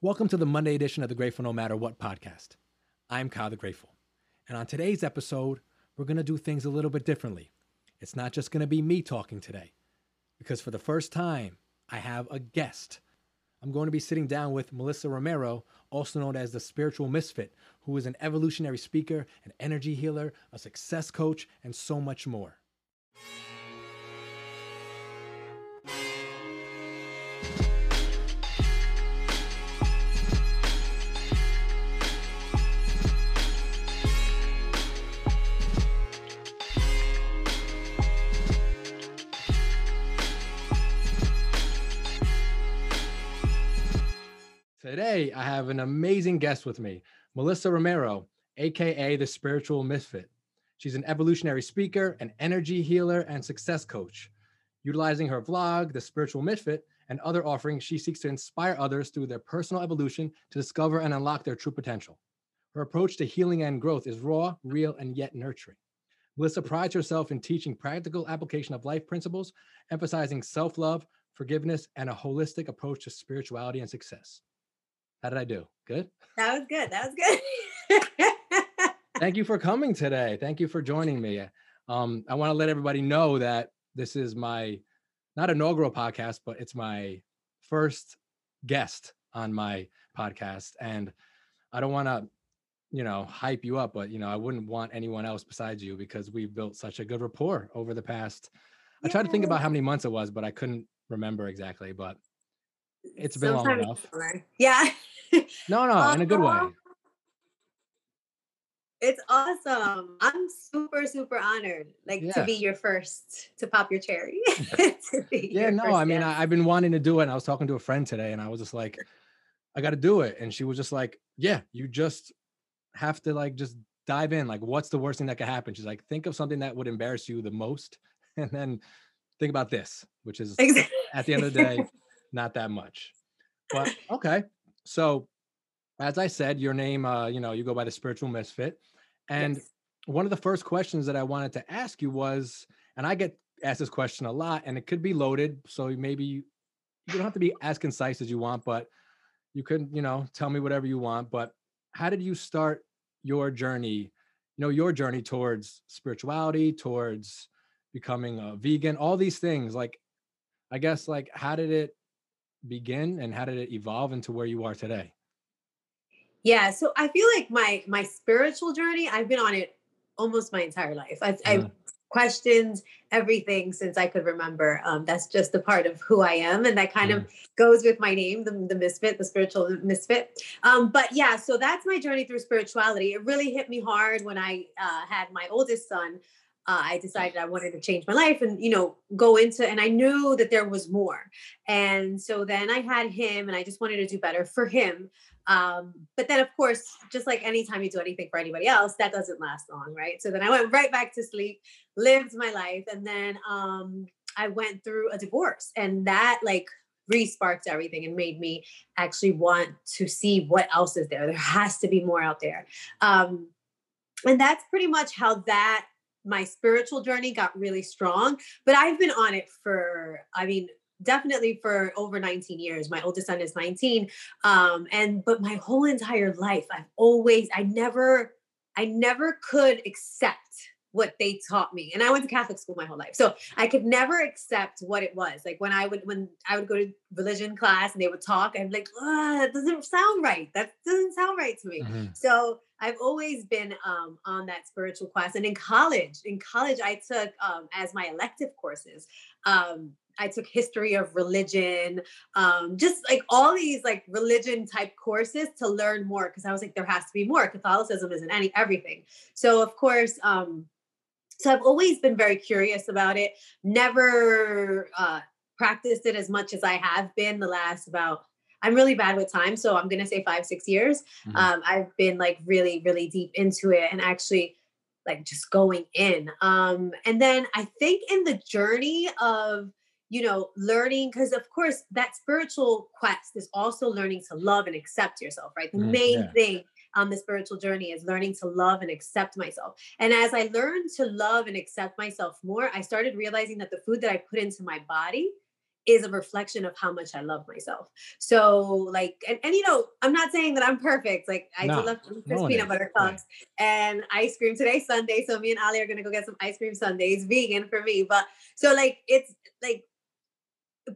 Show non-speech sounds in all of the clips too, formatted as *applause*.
Welcome to the Monday edition of the Grateful No Matter What podcast. I'm Kyle the Grateful. And on today's episode, we're going to do things a little bit differently. It's not just going to be me talking today, because for the first time, I have a guest. I'm going to be sitting down with Melissa Romero, also known as the Spiritual Misfit, who is an evolutionary speaker, an energy healer, a success coach, and so much more. Today, I have an amazing guest with me, Melissa Romero, AKA the Spiritual Misfit. She's an evolutionary speaker, an energy healer, and success coach. Utilizing her vlog, The Spiritual Misfit, and other offerings, she seeks to inspire others through their personal evolution to discover and unlock their true potential. Her approach to healing and growth is raw, real, and yet nurturing. Melissa prides herself in teaching practical application of life principles, emphasizing self love, forgiveness, and a holistic approach to spirituality and success. How did I do? Good? That was good. That was good. Thank you for coming today. Thank you for joining me. Um, I want to let everybody know that this is my not inaugural podcast, but it's my first guest on my podcast. And I don't want to, you know, hype you up, but you know, I wouldn't want anyone else besides you because we've built such a good rapport over the past. I tried to think about how many months it was, but I couldn't remember exactly. But it's been Sometimes long enough. Yeah. No, no, in a good way. Uh-huh. It's awesome. I'm super, super honored, like yeah. to be your first to pop your cherry. *laughs* yeah, no, I mean, I, have been wanting to do it. And I was talking to a friend today, and I was just like, I got to do it. And she was just like, Yeah, you just have to like just dive in. Like, what's the worst thing that could happen? She's like, Think of something that would embarrass you the most, *laughs* and then think about this, which is exactly. at the end of the day, not that much. But okay. So as I said, your name, uh, you know, you go by the spiritual misfit. And yes. one of the first questions that I wanted to ask you was, and I get asked this question a lot, and it could be loaded. So maybe you, you don't have to be as concise as you want, but you could, you know, tell me whatever you want. But how did you start your journey, you know, your journey towards spirituality, towards becoming a vegan, all these things? Like, I guess, like, how did it begin and how did it evolve into where you are today? Yeah, so I feel like my my spiritual journey, I've been on it almost my entire life. I've. I've questioned everything since I could remember. Um, that's just a part of who I am, and that kind of goes with my name, the, the misfit, the spiritual misfit. Um, but yeah, so that's my journey through spirituality. It really hit me hard when I uh, had my oldest son uh, I decided I wanted to change my life and, you know, go into, and I knew that there was more. And so then I had him and I just wanted to do better for him. Um, but then, of course, just like anytime you do anything for anybody else, that doesn't last long, right? So then I went right back to sleep, lived my life, and then um, I went through a divorce, and that like re-sparked everything and made me actually want to see what else is there. There has to be more out there. Um, and that's pretty much how that my spiritual journey got really strong, but I've been on it for, I mean, definitely for over 19 years. My oldest son is 19. Um, and but my whole entire life, I've always, I never, I never could accept what they taught me. And I went to Catholic school my whole life. So I could never accept what it was. Like when I would when I would go to religion class and they would talk, I'm like, that doesn't sound right. That doesn't sound right to me. Mm-hmm. So I've always been um, on that spiritual quest. And in college, in college, I took um, as my elective courses. Um, I took history of religion, um, just like all these like religion type courses to learn more because I was like, there has to be more. Catholicism isn't any everything. So of course, um, so I've always been very curious about it. Never uh, practiced it as much as I have been the last about. I'm really bad with time, so I'm gonna say five, six years. Mm-hmm. Um, I've been like really, really deep into it, and actually like just going in. Um, and then I think in the journey of you know learning because of course that spiritual quest is also learning to love and accept yourself right the mm, main yeah. thing on the spiritual journey is learning to love and accept myself. And as I learned to love and accept myself more, I started realizing that the food that I put into my body is a reflection of how much I love myself. So like, and, and you know, I'm not saying that I'm perfect. Like I no, do love no peanut butter cups and ice cream. Today Sunday, so me and Ali are gonna go get some ice cream sundaes, vegan for me. But so like it's like,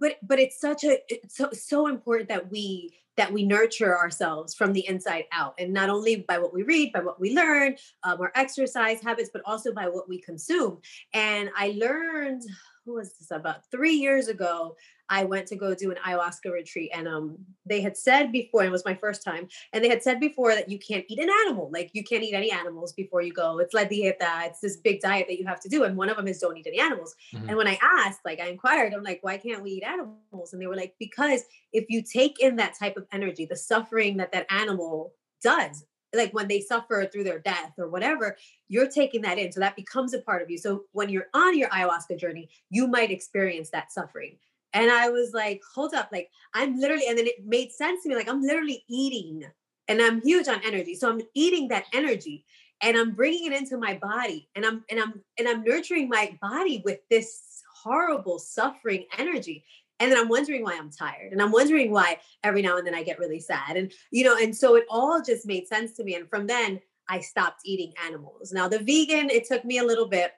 but but it's such a it's so so important that we that we nurture ourselves from the inside out and not only by what we read by what we learn um, our exercise habits but also by what we consume. And i learned who was this about three years ago i went to go do an ayahuasca retreat and um they had said before and it was my first time and they had said before that you can't eat an animal like you can't eat any animals before you go it's like dieta it's this big diet that you have to do and one of them is don't eat any animals mm-hmm. and when i asked like i inquired i'm like why can't we eat animals and they were like because if you take in that type of energy the suffering that that animal does like when they suffer through their death or whatever, you're taking that in. So that becomes a part of you. So when you're on your ayahuasca journey, you might experience that suffering. And I was like, hold up, like I'm literally, and then it made sense to me, like I'm literally eating and I'm huge on energy. So I'm eating that energy and I'm bringing it into my body and I'm, and I'm, and I'm nurturing my body with this horrible suffering energy and then i'm wondering why i'm tired and i'm wondering why every now and then i get really sad and you know and so it all just made sense to me and from then i stopped eating animals now the vegan it took me a little bit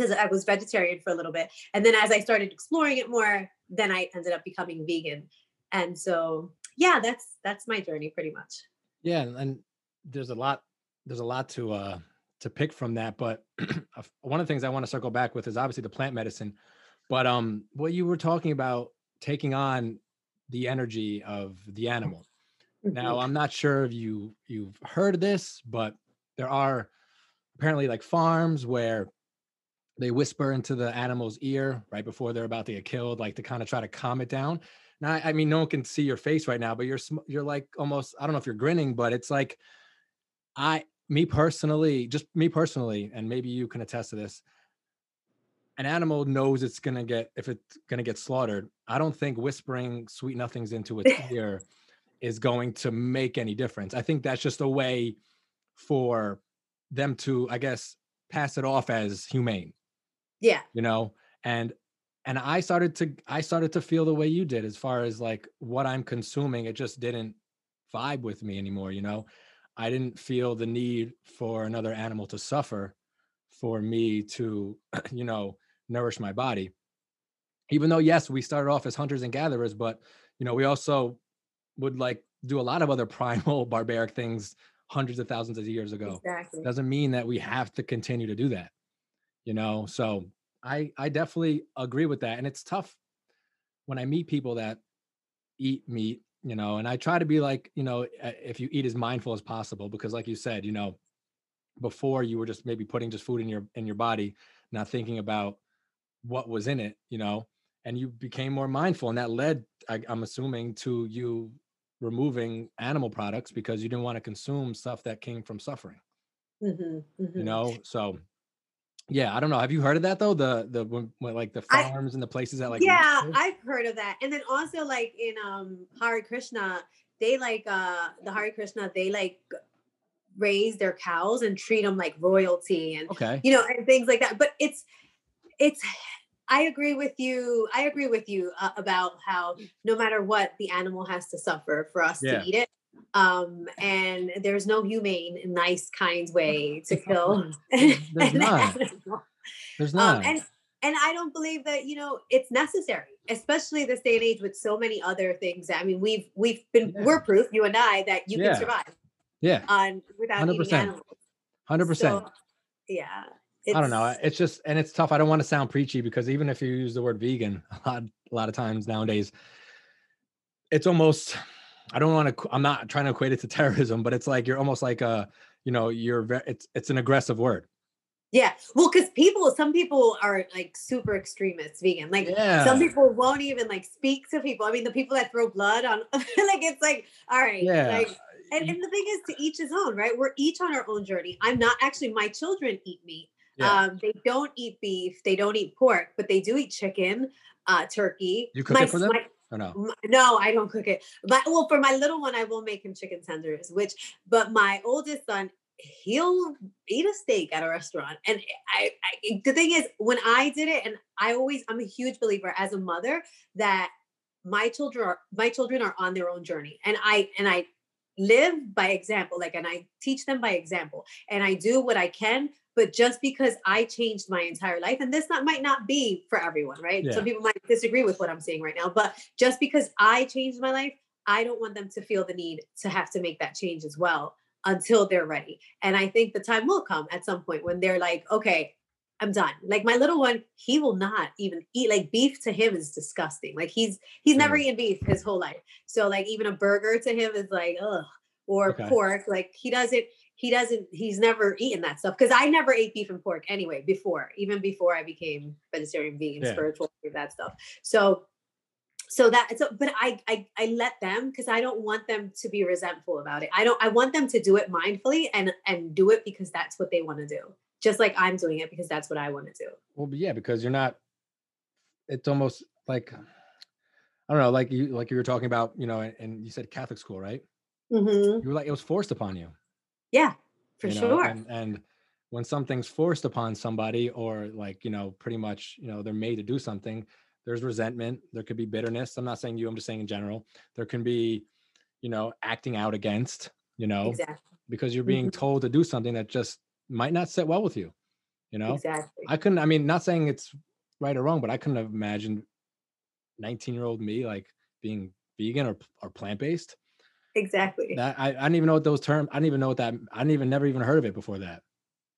because i was vegetarian for a little bit and then as i started exploring it more then i ended up becoming vegan and so yeah that's that's my journey pretty much yeah and there's a lot there's a lot to uh to pick from that but *clears throat* one of the things i want to circle back with is obviously the plant medicine but um, what you were talking about taking on the energy of the animal. Now, mm-hmm. I'm not sure if you you've heard of this, but there are apparently like farms where they whisper into the animal's ear right before they're about to get killed, like to kind of try to calm it down. Now, I mean, no one can see your face right now, but you're you're like almost I don't know if you're grinning, but it's like I me personally, just me personally, and maybe you can attest to this an animal knows it's gonna get if it's gonna get slaughtered. I don't think whispering sweet nothings into its *laughs* ear is going to make any difference. I think that's just a way for them to, I guess, pass it off as humane. Yeah. You know, and and I started to I started to feel the way you did as far as like what I'm consuming. It just didn't vibe with me anymore, you know. I didn't feel the need for another animal to suffer for me to, *clears throat* you know, nourish my body. Even though, yes, we started off as hunters and gatherers, but you know, we also would like do a lot of other *laughs* primal barbaric things hundreds of thousands of years ago. Exactly. Doesn't mean that we have to continue to do that. You know, so I I definitely agree with that. And it's tough when I meet people that eat meat, you know, and I try to be like, you know, if you eat as mindful as possible, because like you said, you know, before you were just maybe putting just food in your in your body, not thinking about what was in it, you know, and you became more mindful. And that led, I, am assuming, to you removing animal products because you didn't want to consume stuff that came from suffering. Mm-hmm, mm-hmm. You know, so yeah, I don't know. Have you heard of that though? The the when, like the farms I, and the places that like yeah, I've heard of that. And then also like in um Hare Krishna, they like uh the Hare Krishna, they like raise their cows and treat them like royalty and okay. you know and things like that. But it's it's I agree with you. I agree with you uh, about how no matter what, the animal has to suffer for us yeah. to eat it. Um, and there's no humane, nice, kind way to *laughs* kill. *laughs* There's not. There's not. Um, and and I don't believe that you know it's necessary, especially this day and age with so many other things. I mean, we've we've been yeah. we're proof, you and I, that you yeah. can survive. Yeah. On without 100%. eating animals. Hundred percent. Yeah. I don't know. It's just, and it's tough. I don't want to sound preachy because even if you use the word vegan *laughs* a lot, a lot of times nowadays, it's almost, I don't want to, I'm not trying to equate it to terrorism, but it's like, you're almost like a, you know, you're, very. it's, it's an aggressive word. Yeah. Well, because people, some people are like super extremists vegan. Like yeah. some people won't even like speak to people. I mean, the people that throw blood on, *laughs* like, it's like, all right. Yeah. Like, and, and the thing is to each his own, right? We're each on our own journey. I'm not actually, my children eat meat. Yeah. Um, they don't eat beef, they don't eat pork, but they do eat chicken, uh, turkey. You cook my, it for them? My, or no? no, I don't cook it. But well, for my little one, I will make him chicken tenders. Which, but my oldest son, he'll eat a steak at a restaurant. And I, I, the thing is, when I did it, and I always, I'm a huge believer as a mother that my children are my children are on their own journey, and I and I live by example, like, and I teach them by example, and I do what I can. But just because I changed my entire life, and this not might not be for everyone, right? Yeah. Some people might disagree with what I'm saying right now, but just because I changed my life, I don't want them to feel the need to have to make that change as well until they're ready. And I think the time will come at some point when they're like, okay, I'm done. Like my little one, he will not even eat like beef to him is disgusting. Like he's he's never mm. eaten beef his whole life. So like even a burger to him is like ugh or okay. pork. Like he doesn't he doesn't he's never eaten that stuff because I never ate beef and pork anyway before even before I became vegetarian, vegan, yeah. spiritual, that stuff. So so that so but i i, I let them because i don't want them to be resentful about it i don't i want them to do it mindfully and and do it because that's what they want to do just like i'm doing it because that's what i want to do well yeah because you're not it's almost like i don't know like you like you were talking about you know and, and you said catholic school right mm-hmm. you were like it was forced upon you yeah for you know? sure and, and when something's forced upon somebody or like you know pretty much you know they're made to do something there's resentment there could be bitterness i'm not saying you i'm just saying in general there can be you know acting out against you know exactly. because you're being mm-hmm. told to do something that just might not sit well with you you know exactly i couldn't i mean not saying it's right or wrong but i couldn't have imagined 19 year old me like being vegan or, or plant-based exactly that I, I didn't even know what those terms i didn't even know what that i didn't even never even heard of it before that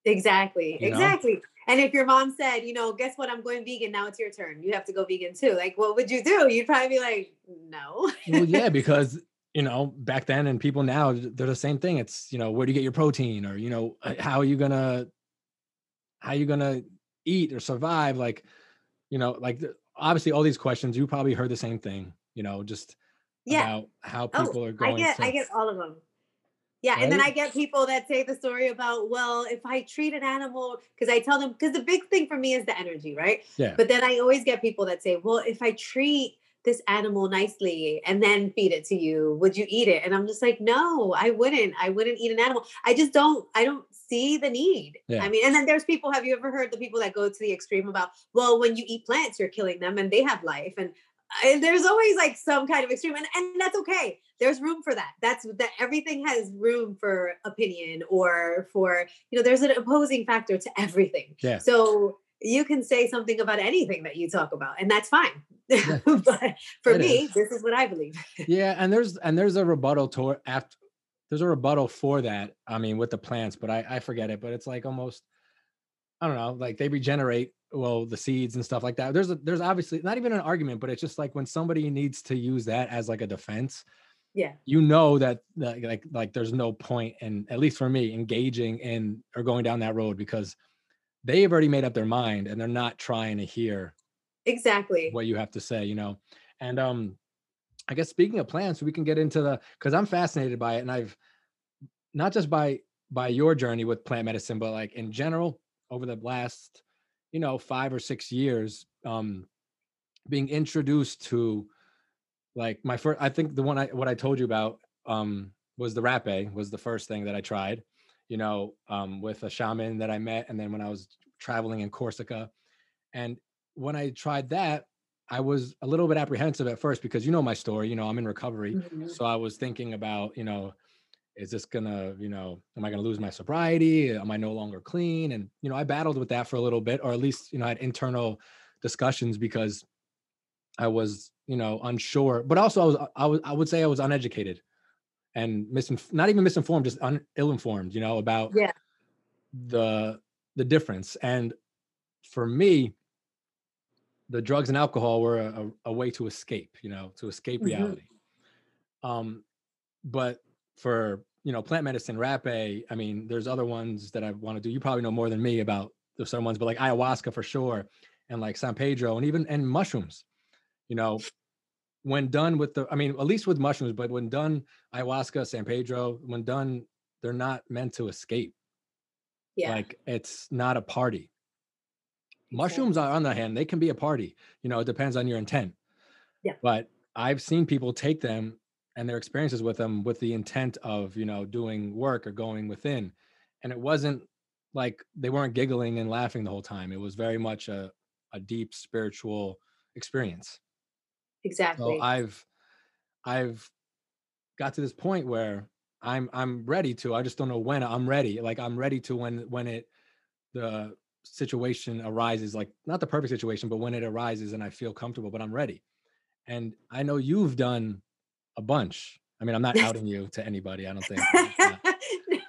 exactly you exactly? And if your mom said, you know, guess what, I'm going vegan, now it's your turn. You have to go vegan too. Like, what would you do? You'd probably be like, no. well, yeah, *laughs* because you know, back then and people now, they're the same thing. It's, you know, where do you get your protein? Or, you know, uh, how are you gonna how are you gonna eat or survive? Like, you know, like obviously all these questions, you probably heard the same thing, you know, just yeah. about how oh, people oh, are going. I get to, I get all of them. Yeah, right? and then I get people that say the story about, well, if I treat an animal, because I tell them, because the big thing for me is the energy, right? Yeah. But then I always get people that say, well, if I treat this animal nicely and then feed it to you, would you eat it? And I'm just like, no, I wouldn't. I wouldn't eat an animal. I just don't, I don't see the need. Yeah. I mean, and then there's people, have you ever heard the people that go to the extreme about, well, when you eat plants, you're killing them and they have life. And and there's always like some kind of extreme and, and that's okay there's room for that that's that everything has room for opinion or for you know there's an opposing factor to everything yeah. so you can say something about anything that you talk about and that's fine yeah. *laughs* but for it me is. this is what i believe yeah and *laughs* there's and there's a rebuttal to after there's a rebuttal for that i mean with the plants but i i forget it but it's like almost i don't know like they regenerate well the seeds and stuff like that. There's a, there's obviously not even an argument but it's just like when somebody needs to use that as like a defense yeah. you know that, that like like there's no point in at least for me engaging in or going down that road because they've already made up their mind and they're not trying to hear exactly. what you have to say you know? And um i guess speaking of plants we can get into the because i'm fascinated by it and i've not just by by your journey with plant medicine but like in general over the last you know five or six years um being introduced to like my first i think the one i what i told you about um was the rapé was the first thing that i tried you know um with a shaman that i met and then when i was traveling in corsica and when i tried that i was a little bit apprehensive at first because you know my story you know i'm in recovery mm-hmm. so i was thinking about you know is this gonna you know am i gonna lose my sobriety am i no longer clean and you know i battled with that for a little bit or at least you know I had internal discussions because i was you know unsure but also i was i, was, I would say i was uneducated and misinf- not even misinformed just un- ill-informed you know about yeah. the the difference and for me the drugs and alcohol were a, a, a way to escape you know to escape mm-hmm. reality um but for you know plant medicine rapé i mean there's other ones that i want to do. You probably know more than me about the certain ones but like ayahuasca for sure and like san pedro and even and mushrooms you know? When done with the i mean at least with mushrooms but when done ayahuasca san pedro when done they're not meant to escape. Yeah. Like it's not a party. Mushrooms are on the hand they can be a party you know it depends on your intent. Yeah. But i've seen people take them and their experiences with them with the intent of you know doing work or going within and it wasn't like they weren't giggling and laughing the whole time. It was very much a a deep spiritual experience. Exactly. So I've I've got to this point where I'm I'm ready to. I just don't know when I'm ready. Like I'm ready to when when it the situation arises, like not the perfect situation, but when it arises and I feel comfortable, but I'm ready. And I know you've done a bunch. I mean, I'm not outing you to anybody. I don't think. *laughs*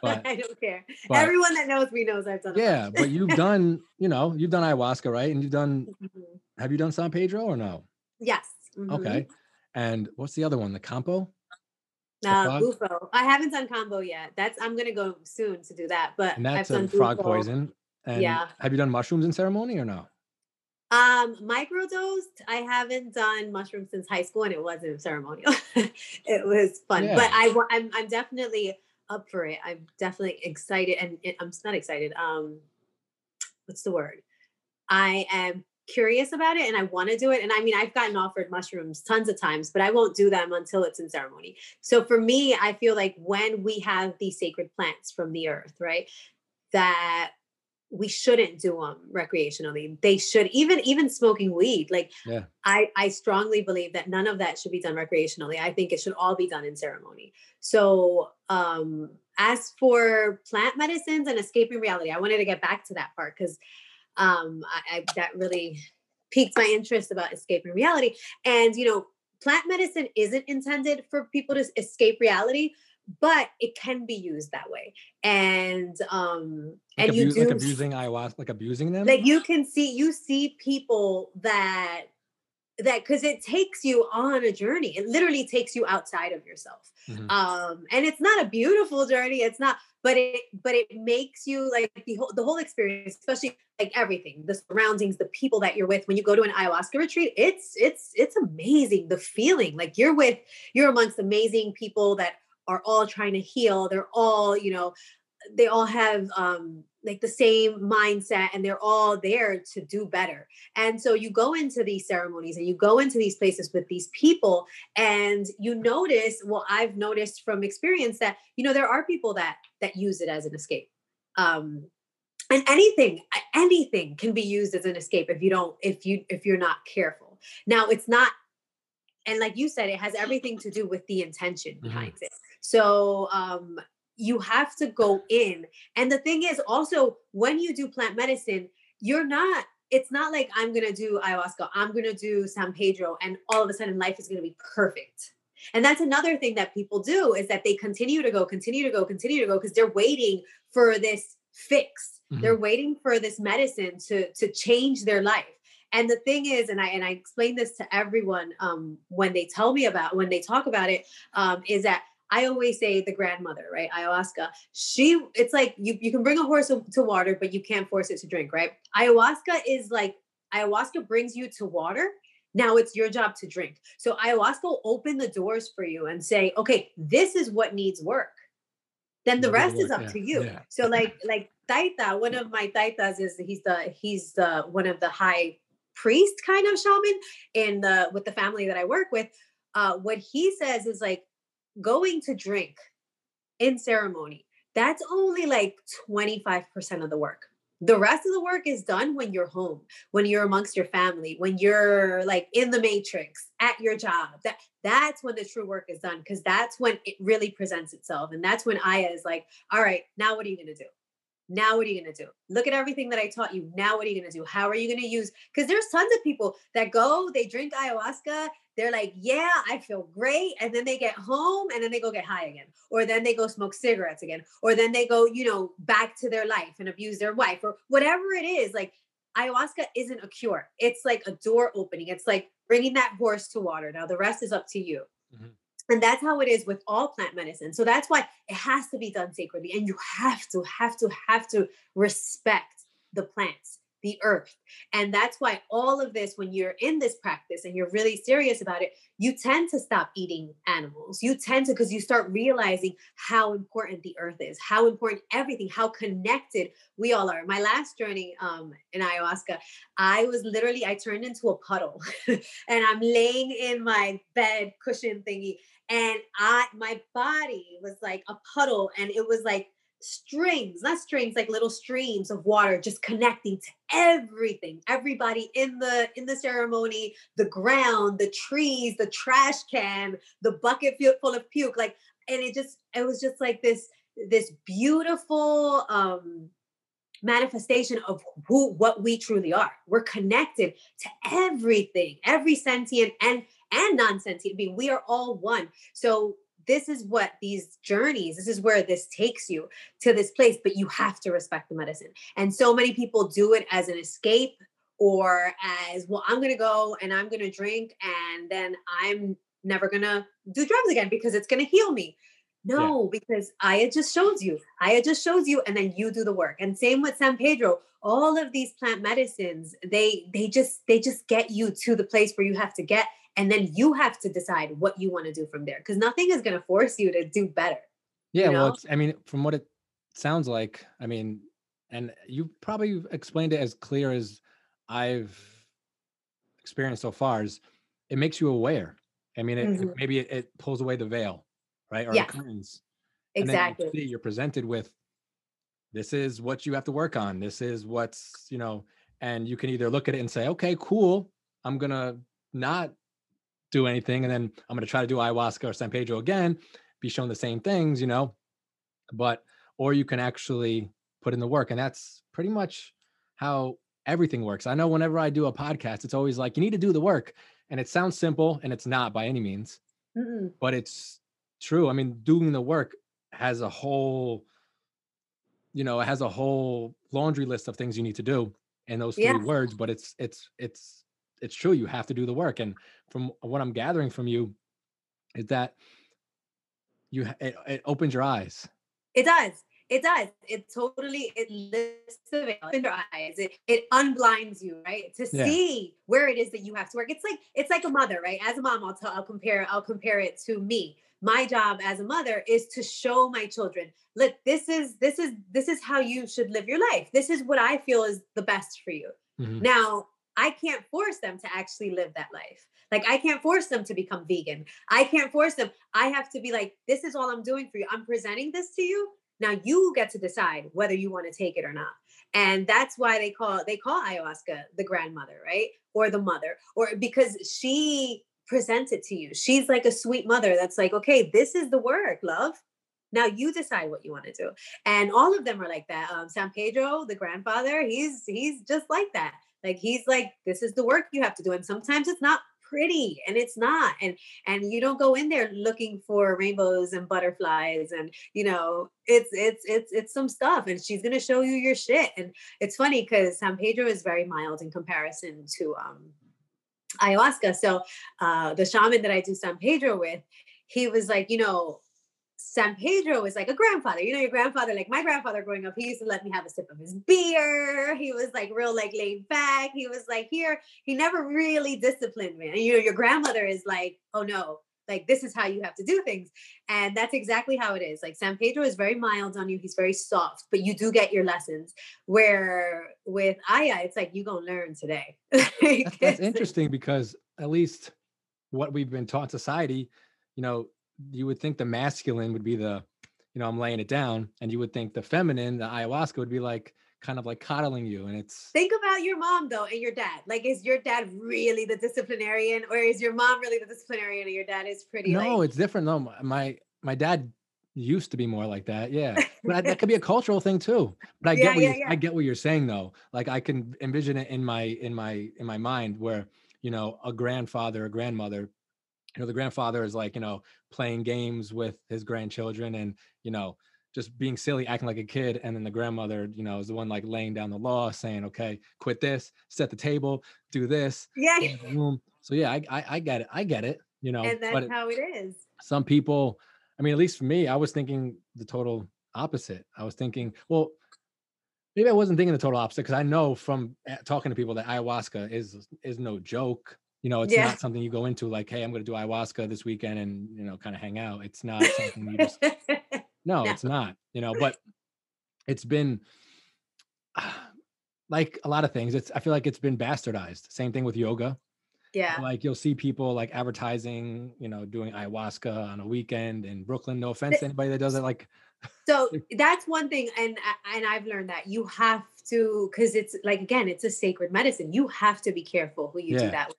but, I don't care. But, Everyone that knows me knows I've done. Yeah, but you've done, you know, you've done ayahuasca, right? And you've done. *laughs* Mm-hmm. Have you done San Pedro or no? Yes. Mm-hmm. Okay. And what's the other one? The Kambo. Uh, Bufo. I haven't done Kambo yet. That's I'm gonna go soon to do that. But and that's I've a frog Bufo. poison. And yeah. Have you done mushrooms in ceremony or no? Um, microdosed. I haven't done mushrooms since high school, and it wasn't ceremonial. *laughs* it was fun, yeah. but I, I'm I'm definitely up for it. I'm definitely excited, and I'm not excited. Um, what's the word? I am curious about it and I want to do it. And I mean, I've gotten offered mushrooms tons of times, but I won't do them until it's in ceremony. So for me, I feel like when we have these sacred plants from the earth, right, that we shouldn't do them recreationally. They should even even smoking weed. Like yeah. I I strongly believe that none of that should be done recreationally. I think it should all be done in ceremony. So um as for plant medicines and escaping reality, I wanted to get back to that part because um I, I that really piqued my interest about escaping reality. And you know, plant medicine isn't intended for people to escape reality but it can be used that way and um like and you do like abusing ayahuasca like abusing them like you can see you see people that that because it takes you on a journey it literally takes you outside of yourself mm-hmm. um and it's not a beautiful journey it's not but it but it makes you like the whole the whole experience especially like everything the surroundings the people that you're with when you go to an ayahuasca retreat it's it's it's amazing the feeling like you're with you're amongst amazing people that are all trying to heal. They're all, you know, they all have um like the same mindset and they're all there to do better. And so you go into these ceremonies and you go into these places with these people and you notice, well, I've noticed from experience that, you know, there are people that that use it as an escape. Um and anything anything can be used as an escape if you don't if you if you're not careful. Now it's not and like you said it has everything to do with the intention behind mm-hmm. it so um, you have to go in. And the thing is also when you do plant medicine, you're not it's not like I'm going to do ayahuasca, I'm going to do San Pedro and all of a sudden life is going to be perfect. And that's another thing that people do is that they continue to go, continue to go, continue to go because they're waiting for this fix. Mm-hmm. They're waiting for this medicine to to change their life. And the thing is, and I and I explain this to everyone um, when they tell me about when they talk about it, um, is that I always say the grandmother, right? Ayahuasca. She, it's like you, you can bring a horse to water, but you can't force it to drink, right? Ayahuasca is like, ayahuasca brings you to water. Now it's your job to drink. So ayahuasca will open the doors for you and say, okay, this is what needs work. Then the rest is up yeah. to you. Yeah. So like, like Taita, one of my Taitas is he's the, he's the, one of the high priest kind of shaman in the, with the family that I work with. Uh, what he says is like, going to drink in ceremony, that's only like 25% of the work. The rest of the work is done when you're home, when you're amongst your family, when you're like in the matrix at your job. That that's when the true work is done because that's when it really presents itself. And that's when Aya is like, all right, now what are you gonna do? Now what are you gonna do? Look at everything that I taught you. Now what are you gonna do? How are you gonna use? Because there's tons of people that go, they drink ayahuasca, they're like, yeah, I feel great. And then they get home and then they go get high again. Or then they go smoke cigarettes again. Or then they go, you know, back to their life and abuse their wife or whatever it is. Like ayahuasca isn't a cure. It's like a door opening. It's like bringing that horse to water. Now the rest is up to you. Mm-hmm. And that's how it is with all plant medicine. So that's why it has to be done sacredly. And you have to, have to, have to respect the plants the earth. And that's why all of this, when you're in this practice and you're really serious about it, you tend to stop eating animals. You tend to, because you start realizing how important the earth is, how important everything, how connected we all are. My last journey um, in ayahuasca, I was literally, I turned into a puddle *laughs* and I'm laying in my bed cushion thingy. And I, my body was like a puddle and it was like strings, not strings, like little streams of water just connecting to everything. Everybody in the in the ceremony, the ground, the trees, the trash can, the bucket full of puke. Like, and it just it was just like this this beautiful um manifestation of who what we truly are. We're connected to everything, every sentient and and non-sentient being. We are all one. So this is what these journeys, this is where this takes you to this place, but you have to respect the medicine. And so many people do it as an escape or as, well, I'm going to go and I'm going to drink and then I'm never going to do drugs again because it's going to heal me. No, yeah. because Aya just shows you. Aya just shows you, and then you do the work. And same with San Pedro. All of these plant medicines, they they just they just get you to the place where you have to get, and then you have to decide what you want to do from there. Because nothing is going to force you to do better. Yeah, you know? well, I mean, from what it sounds like, I mean, and you probably explained it as clear as I've experienced so far. Is it makes you aware? I mean, it, mm-hmm. maybe it, it pulls away the veil right? Or yeah. curtains. Exactly. You you're presented with this is what you have to work on. This is what's, you know, and you can either look at it and say, okay, cool. I'm gonna not do anything. And then I'm gonna try to do ayahuasca or San Pedro again, be shown the same things, you know. But or you can actually put in the work. And that's pretty much how everything works. I know whenever I do a podcast, it's always like you need to do the work. And it sounds simple and it's not by any means. Mm-mm. But it's true. I mean, doing the work has a whole, you know, it has a whole laundry list of things you need to do in those three yeah. words. But it's it's it's it's true. You have to do the work. And from what I'm gathering from you, is that you it, it opens your eyes. It does. It does. It totally it lifts the veil in your eyes. It it unblinds you, right? To yeah. see where it is that you have to work. It's like it's like a mother, right? As a mom, I'll tell I'll compare I'll compare it to me my job as a mother is to show my children look this is this is this is how you should live your life this is what i feel is the best for you mm-hmm. now i can't force them to actually live that life like i can't force them to become vegan i can't force them i have to be like this is all i'm doing for you i'm presenting this to you now you get to decide whether you want to take it or not and that's why they call they call ayahuasca the grandmother right or the mother or because she presents it to you. She's like a sweet mother that's like, okay, this is the work, love. Now you decide what you want to do. And all of them are like that. Um, San Pedro, the grandfather, he's he's just like that. Like he's like, this is the work you have to do. And sometimes it's not pretty and it's not and and you don't go in there looking for rainbows and butterflies and you know it's it's it's it's some stuff and she's going to show you your shit and it's funny because san pedro is very mild in comparison to um ayahuasca. So uh, the shaman that I do San Pedro with, he was like, you know, San Pedro is like a grandfather. You know, your grandfather, like my grandfather growing up, he used to let me have a sip of his beer. He was like real like laid back. He was like here. He never really disciplined me. And you know, your grandmother is like, oh no, like this is how you have to do things and that's exactly how it is like san pedro is very mild on you he's very soft but you do get your lessons where with aya it's like you gonna learn today *laughs* that's, that's interesting because at least what we've been taught in society you know you would think the masculine would be the you know i'm laying it down and you would think the feminine the ayahuasca would be like kind of like coddling you and it's think about your mom though and your dad. Like is your dad really the disciplinarian or is your mom really the disciplinarian and your dad is pretty no like... it's different though. My my dad used to be more like that yeah. But that could be a *laughs* cultural thing too. But i yeah, get what yeah, yeah. i get what you're saying though. Like i can envision it in my in my in my mind where you know a grandfather a grandmother you know the grandfather is like you know playing games with his grandchildren and you know just being silly, acting like a kid, and then the grandmother, you know, is the one like laying down the law, saying, "Okay, quit this, set the table, do this." Yeah. So yeah, I, I, I get it. I get it. You know, and that's how it is. Some people, I mean, at least for me, I was thinking the total opposite. I was thinking, well, maybe I wasn't thinking the total opposite because I know from eh, talking to people that ayahuasca is is no joke. You know, it's yeah. not something you go into like, hey, I'm going to do ayahuasca this weekend and you know, kind of hang out. It's not something you just *laughs* no, no, it's not, you know, but it's been *sighs* like a lot of things. It's I feel like it's been bastardized. Same thing with yoga. Yeah. Like you'll see people like advertising, you know, doing ayahuasca on a weekend in Brooklyn. No offense to anybody that does it. Like, so *laughs* that's one thing, and and I've learned that you have to, because it's like again, it's a sacred medicine. You have to be careful who you yeah. do that with.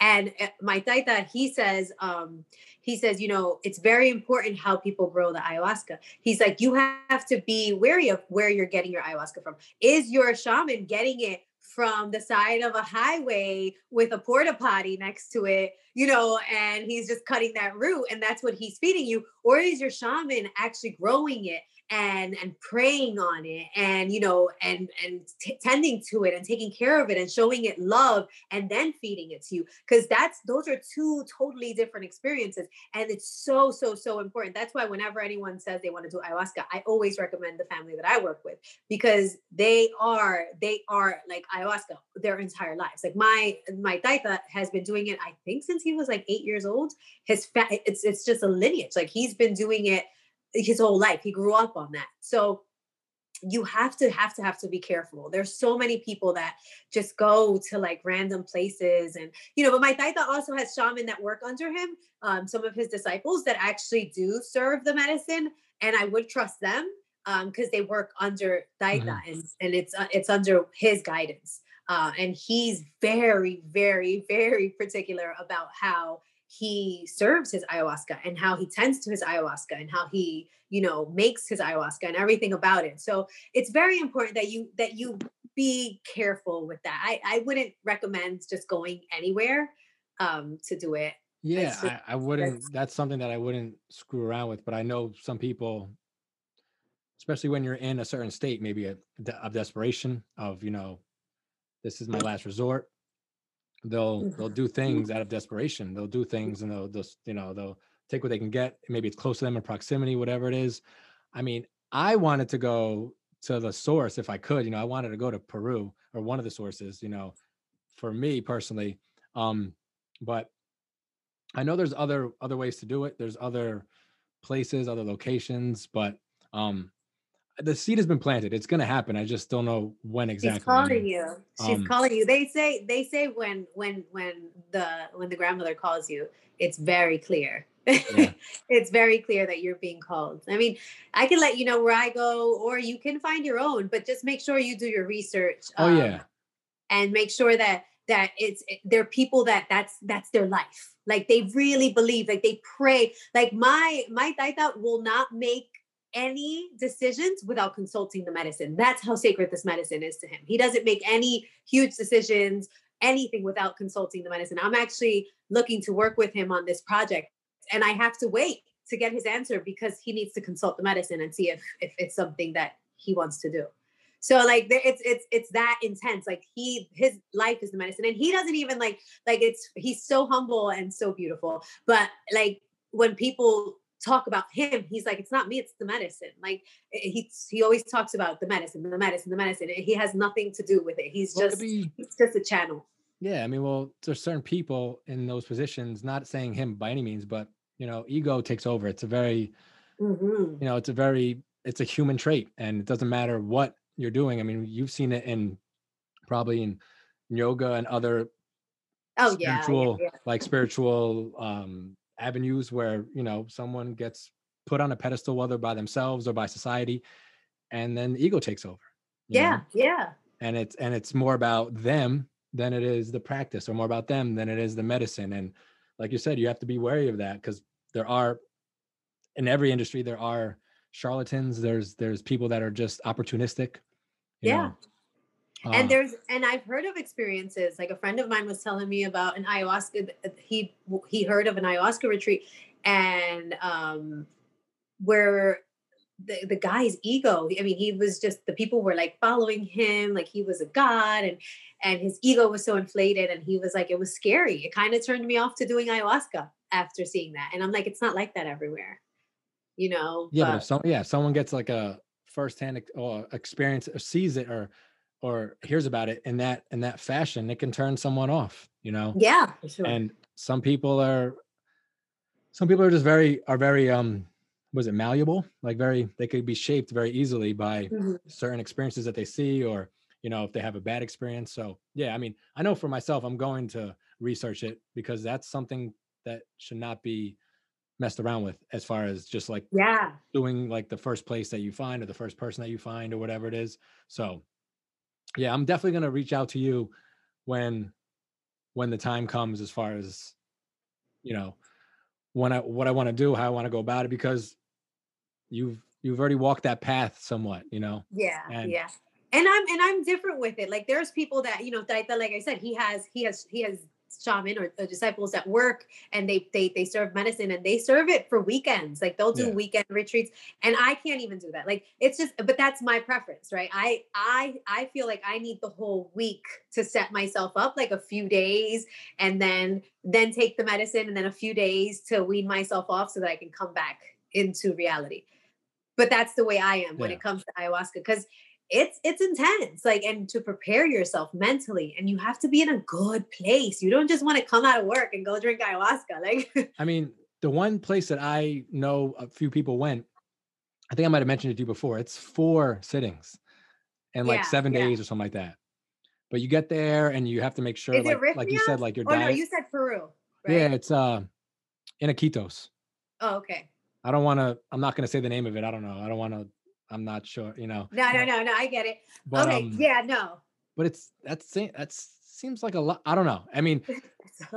And eh, my taita, he says, um, he says, you know, it's very important how people grow the ayahuasca. He's like, you have to be wary of where you're getting your ayahuasca from. Is your shaman getting it from the side of a highway with a porta potty next to it, you know, and he's just cutting that root and that's what he's feeding you? Or is your shaman actually growing it and and praying on it and you know and and t- tending to it and taking care of it and showing it love and then feeding it to you. Because that's those are two totally different experiences and it's so so so important. That's why whenever anyone says they want to do ayahuasca i always recommend the family that i work with because they are they are like ayahuasca their entire lives. Like my my taita has been doing it i think since he was like eight years old. His fa- it's it's just a lineage. Like he's been doing it his whole life. He grew up on that. So you have to have to have to be careful. There's so many people that just go to like random places and you know, but my taita also has shaman that work under him, um, some of his disciples that actually do serve the medicine, and I would trust them because um, they work under taita mm-hmm. and and it's uh, it's under his guidance. Uh, and he's very, very, very particular about how he serves his ayahuasca and how he tends to his ayahuasca and how he you know makes his ayahuasca and everything about it. So it's very important that you that you be careful with that. I i wouldn't recommend just going anywhere um to do it yeah just, I, I wouldn't that's something that i wouldn't screw around with but i know some people especially when you're in a certain state maybe a, of desperation of you know this is my last resort they'll they'll mm-hmm. do things out of desperation. They'll do things and they'll just you know they'll take what they can get. Maybe it's close to them in proximity whatever it is. I mean i wanted to go to the source if i could you know i wanted to go to peru or one of the sources you know for me personally um but i know there's other other ways to do it. There's other places other locations but um the seed has been planted. It's going to happen. I just don't know when exactly. She's calling you. She's um, calling you. They say they say when when when the when the grandmother calls you, it's very clear. Yeah. *laughs* it's very clear that you're being called. I mean, I can let you know where I go, or you can find your own, but just make sure you do your research. Um, oh yeah, and make sure that that it's they're people that that's that's their life. Like they really believe. Like they pray. Like my my taita will not make any decisions without consulting the medicine. That's how sacred this medicine is to him. He doesn't make any huge decisions, anything without consulting the medicine. I'm actually looking to work with him on this project, and I have to wait to get his answer because he needs to consult the medicine and see if if it's something that he wants to do. So like it's it's it's that intense. Like he his life is the medicine, and he doesn't even like like it's he's so humble and so beautiful. But like when people talk about him he's like it's not me it's the medicine like he he always talks about the medicine the medicine the medicine he has nothing to do with it he's well, just be, it's just a channel yeah i mean well there's certain people in those positions not saying him by any means but you know ego takes over it's a very mm-hmm. you know it's a very it's a human trait and it doesn't matter what you're doing i mean you've seen it in probably in yoga and other oh spiritual yeah, yeah, yeah. like spiritual um avenues where you know someone gets put on a pedestal whether by themselves or by society and then the ego takes over yeah know? yeah and it's and it's more about them than it is the practice or more about them than it is the medicine and like you said you have to be wary of that because there are in every industry there are charlatans there's there's people that are just opportunistic yeah know? Uh, and there's and I've heard of experiences like a friend of mine was telling me about an ayahuasca he he heard of an ayahuasca retreat and um where the, the guy's ego i mean he was just the people were like following him like he was a god and and his ego was so inflated and he was like it was scary. It kind of turned me off to doing ayahuasca after seeing that. And i'm like it's not like that everywhere you know yeah but, but if some yeah someone gets like a firsthand or experience or sees it or or hears about it in that in that fashion, it can turn someone off, you know? Yeah. Sure. And some people are some people are just very are very um was it malleable? Like very they could be shaped very easily by mm-hmm. certain experiences that they see or you know if they have a bad experience. So yeah, I mean, I know for myself, I'm going to research it because that's something that should not be messed around with as far as just like yeah doing like the first place that you find or the first person that you find or whatever it is so yeah i'm definitely going to reach out to you when when the time comes as far as you know when i what i want to do how i want to go about it because you've you've already walked that path somewhat you know yeah and, yeah. And i'm and i'm different with it like there's people that you know that, like i said he has he has he has shaman or, or, disciples that work and they they they serve medicine and they serve it for weekends like they'll do yeah. weekend retreats and i can't even do that like it's just but that's my preference right i i i feel like i need the whole week to set myself up like a few days and then then take the medicine and then a few days to wean myself off so that i can come back into reality but that's the way i am yeah. when it comes to ayahuasca because it's it's intense like and to prepare yourself mentally and you have to be in a good place you don't just want to come out of work and go drink ayahuasca *laughs* like i mean the one place that i know a few people went i think i might have mentioned it to you before it's four sittings and like yeah, seven yeah. days or something like that but you get there and you have to make sure Is like, like you said like your oh, diet no you said peru right? yeah it's uh in Iquitos. oh okay i don't want to i'm not going to say the name of it i don't know i don't want to I'm not sure, you know. No, no, no, no. I get it. But, okay. Um, yeah, no. But it's that's that's seems like a lot. I don't know. I mean, *laughs*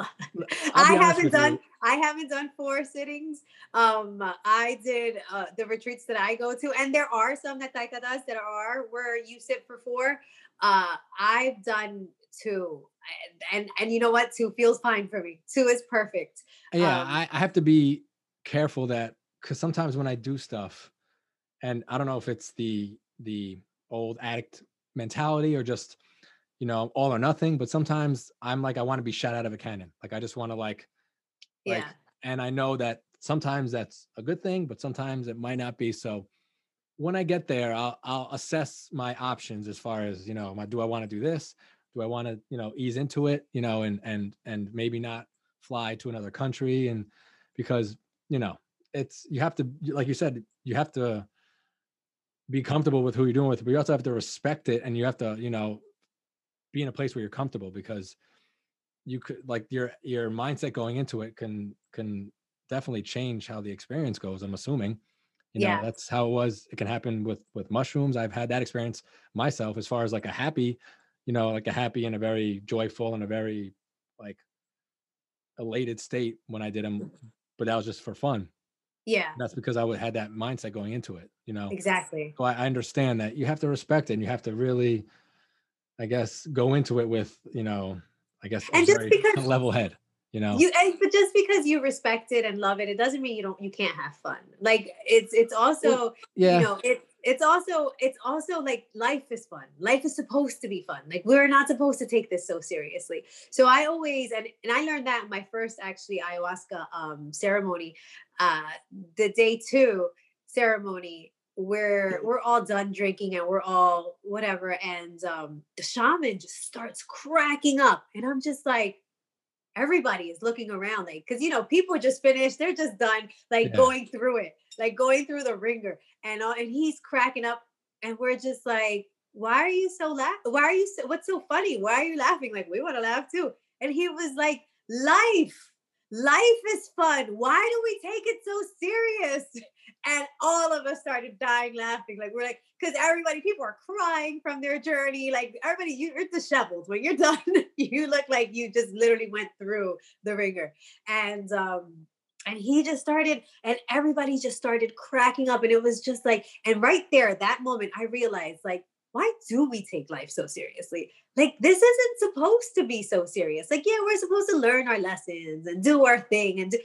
I haven't done. You. I haven't done four sittings. Um, I did uh, the retreats that I go to, and there are some that Taita does that are where you sit for four. Uh, I've done two, and, and and you know what? Two feels fine for me. Two is perfect. Yeah, um, I, I have to be careful that because sometimes when I do stuff, and i don't know if it's the the old addict mentality or just you know all or nothing but sometimes i'm like i want to be shot out of a cannon. Like i just want to like yeah. like, and i know that sometimes that's a good thing but sometimes it might not be so when i get there i'll, I'll assess my options as far as you know my, do i want to do this? Do i want to you know ease into it you know and and and maybe not fly to another country and because you know it's you have to like you said you have to be comfortable with who you're doing with, but you also have to respect it and you have to, you know, be in a place where you're comfortable because you could like your your mindset going into it can can definitely change how the experience goes. I'm assuming. You yeah. know, that's how it was. It can happen with with mushrooms. I've had that experience myself as far as like a happy, you know, like a happy and a very joyful and a very like elated state when I did them, but that was just for fun. Yeah. That's because I would had that mindset going into it, you know. Exactly. So I, I understand that you have to respect it and you have to really, I guess, go into it with, you know, I guess and just because level head, you know. You but just because you respect it and love it, it doesn't mean you don't you can't have fun. Like it's it's also yeah. you know, it it's also it's also like life is fun life is supposed to be fun like we're not supposed to take this so seriously so i always and, and i learned that in my first actually ayahuasca um ceremony uh the day two ceremony where we're all done drinking and we're all whatever and um the shaman just starts cracking up and i'm just like everybody is looking around like because you know people just finished they're just done like yeah. going through it like going through the wringer and uh, and he's cracking up and we're just like why are you so laugh why are you so what's so funny? Why are you laughing? Like we want to laugh too. And he was like life life is fun. Why do we take it so serious? *laughs* And all of us started dying laughing. Like we're like because everybody people are crying from their journey. Like everybody you're disheveled. When you're *laughs* done you look like you just literally went through the wringer and um and he just started and everybody just started cracking up. And it was just like and right there that moment i realized like why do we take life so seriously like this isn't supposed to be so serious like yeah we're supposed to learn our lessons and do our thing and do,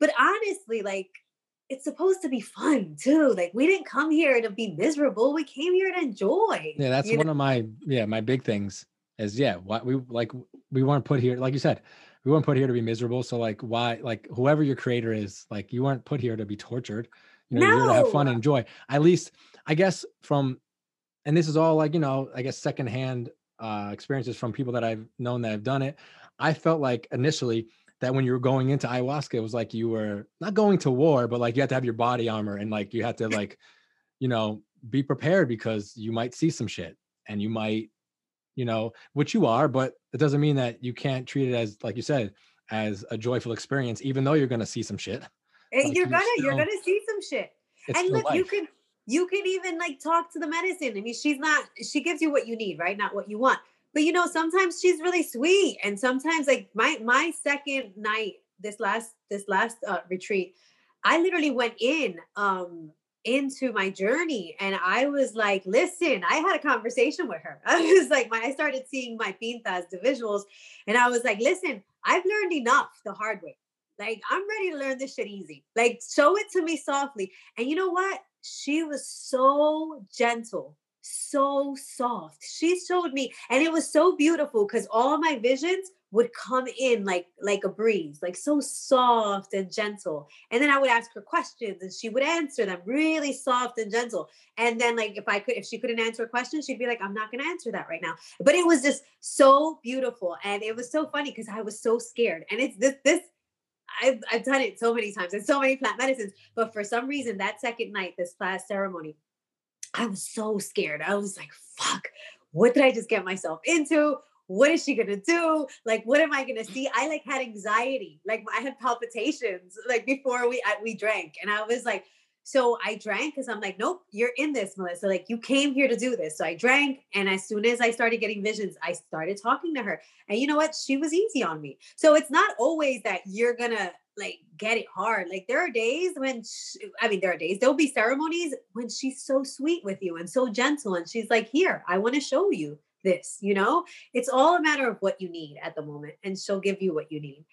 but honestly like it's supposed to be fun too like we didn't come here to be miserable we came here to enjoy yeah that's one know? of my yeah my big things is yeah what we like we weren't put here like you said we weren't put here to be miserable. So like why like whoever your creator is, like you weren't put here to be tortured. You know, no. you're here to have fun and enjoy. At least I guess from and this is all like, you know, I guess secondhand uh experiences from people that I've known that have done it. I felt like initially that when you were going into ayahuasca, it was like you were not going to war, but like you had to have your body armor and like you had to *laughs* like, you know, be prepared because you might see some shit and you might you know, which you are, but it doesn't mean that you can't treat it as, like you said, as a joyful experience, even though you're gonna see some shit. Eh, like you're gonna still, you're gonna see some shit. And look, life. you can you can even like talk to the medicine. I mean, she's not she gives you what you need, right? Not what you want. But you know, sometimes she's really sweet, and sometimes like my my second night this last this last uh, retreat, I literally went in um into my journey and I was like, listen, I had a conversation with her. *laughs* I was like, my, I started seeing my pintas, the visuals, and I was like, listen, I've learned enough the hard way. Like, I'm ready to learn this shit easy. Like, show it to me softly. And you know what? She was so gentle, so soft. She showed me, and it was so beautiful because all my visions would come in like like a breeze like so soft and gentle. And then i would ask her questions and she would answer them really soft and gentle. And then like if i could if she couldn't answer a question she'd be like i'm not to answer that right now. But it was just so beautiful and it was so funny because i was so scared. And it's this this I've, I've done it so many times and so many plant medicines but for some reason that second night this last ceremony i was so scared i was like fuck what did i just get myself into what is she gonna do? Like, what am I gonna see? I like had anxiety, like I had palpitations, like before we I, we drank, and I was like, so I drank because I'm like, nope, you're in this, Melissa. Like you came here to do this. So I drank, and as soon as I started getting visions, I started talking to her, and you know what? She was easy on me. So it's not always that you're gonna like get it hard. Like there are days when she, I mean there are days there'll be ceremonies when she's so sweet with you and so gentle and she's like, "Here, I want to show you." This you know? It's all a matter of what you need at the moment and she'll give you what you need.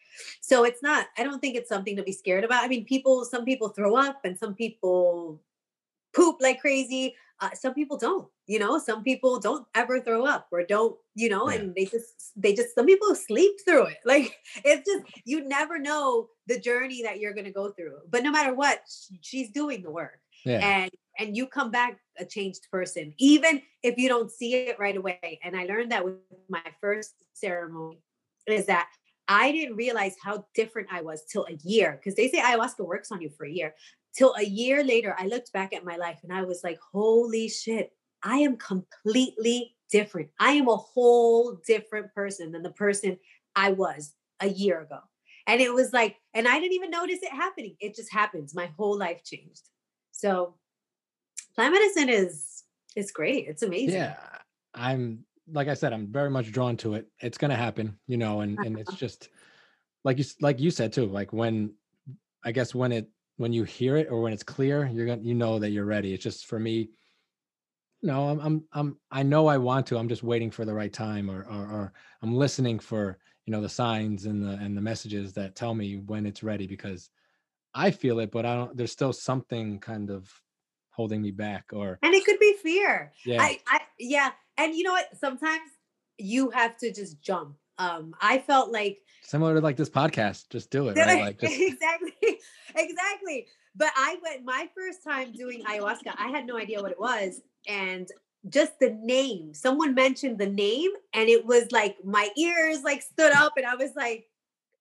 So it's not i don't think it's something to be scared about. I mean people some people throw up and some people poop like crazy. Uh, some people don't you know? Some people don't ever throw up or don't you know? Yeah. and they just they just some people sleep through it. *laughs* Like it's just you never know the journey that you're going to go through. But no matter what she's doing the work. Yeah. and and you come back a changed person, even if you don't see it right away. And I learned that with my first ceremony is that I didn't realize how different I was till a year because they say ayahuasca works on you for a year. Till a year later, I looked back at my life and I was like, holy shit, I am completely different. I am a whole different person than the person I was a year ago. And it was like, and I didn't even notice it happening. It just happens. My whole life changed. So plant medicine is it's great. It's amazing. Yeah. I'm like I said, I'm very much drawn to it. It's gonna happen, you know, and and it's uh-huh. just like you like you said too, like when I guess when it when you hear it or when it's clear, you're gonna you know that you're ready. It's just for me, no, I'm I'm I'm I know I want to. I'm just waiting for the right time or or, or I'm listening for you know the signs and the and the messages that tell me when it's ready because I feel it, but I don't there's still something kind of holding me back or and it could be fear. Yeah. I, I yeah. And you know what? Sometimes you have to just jump. Um i felt like similar to like this podcast just do it right? Like *laughs* just... exactly *laughs* exactly. But i went my first time doing ayahuasca i had no idea what it was and just the name someone mentioned the name and it was like my ears like stood up and i was like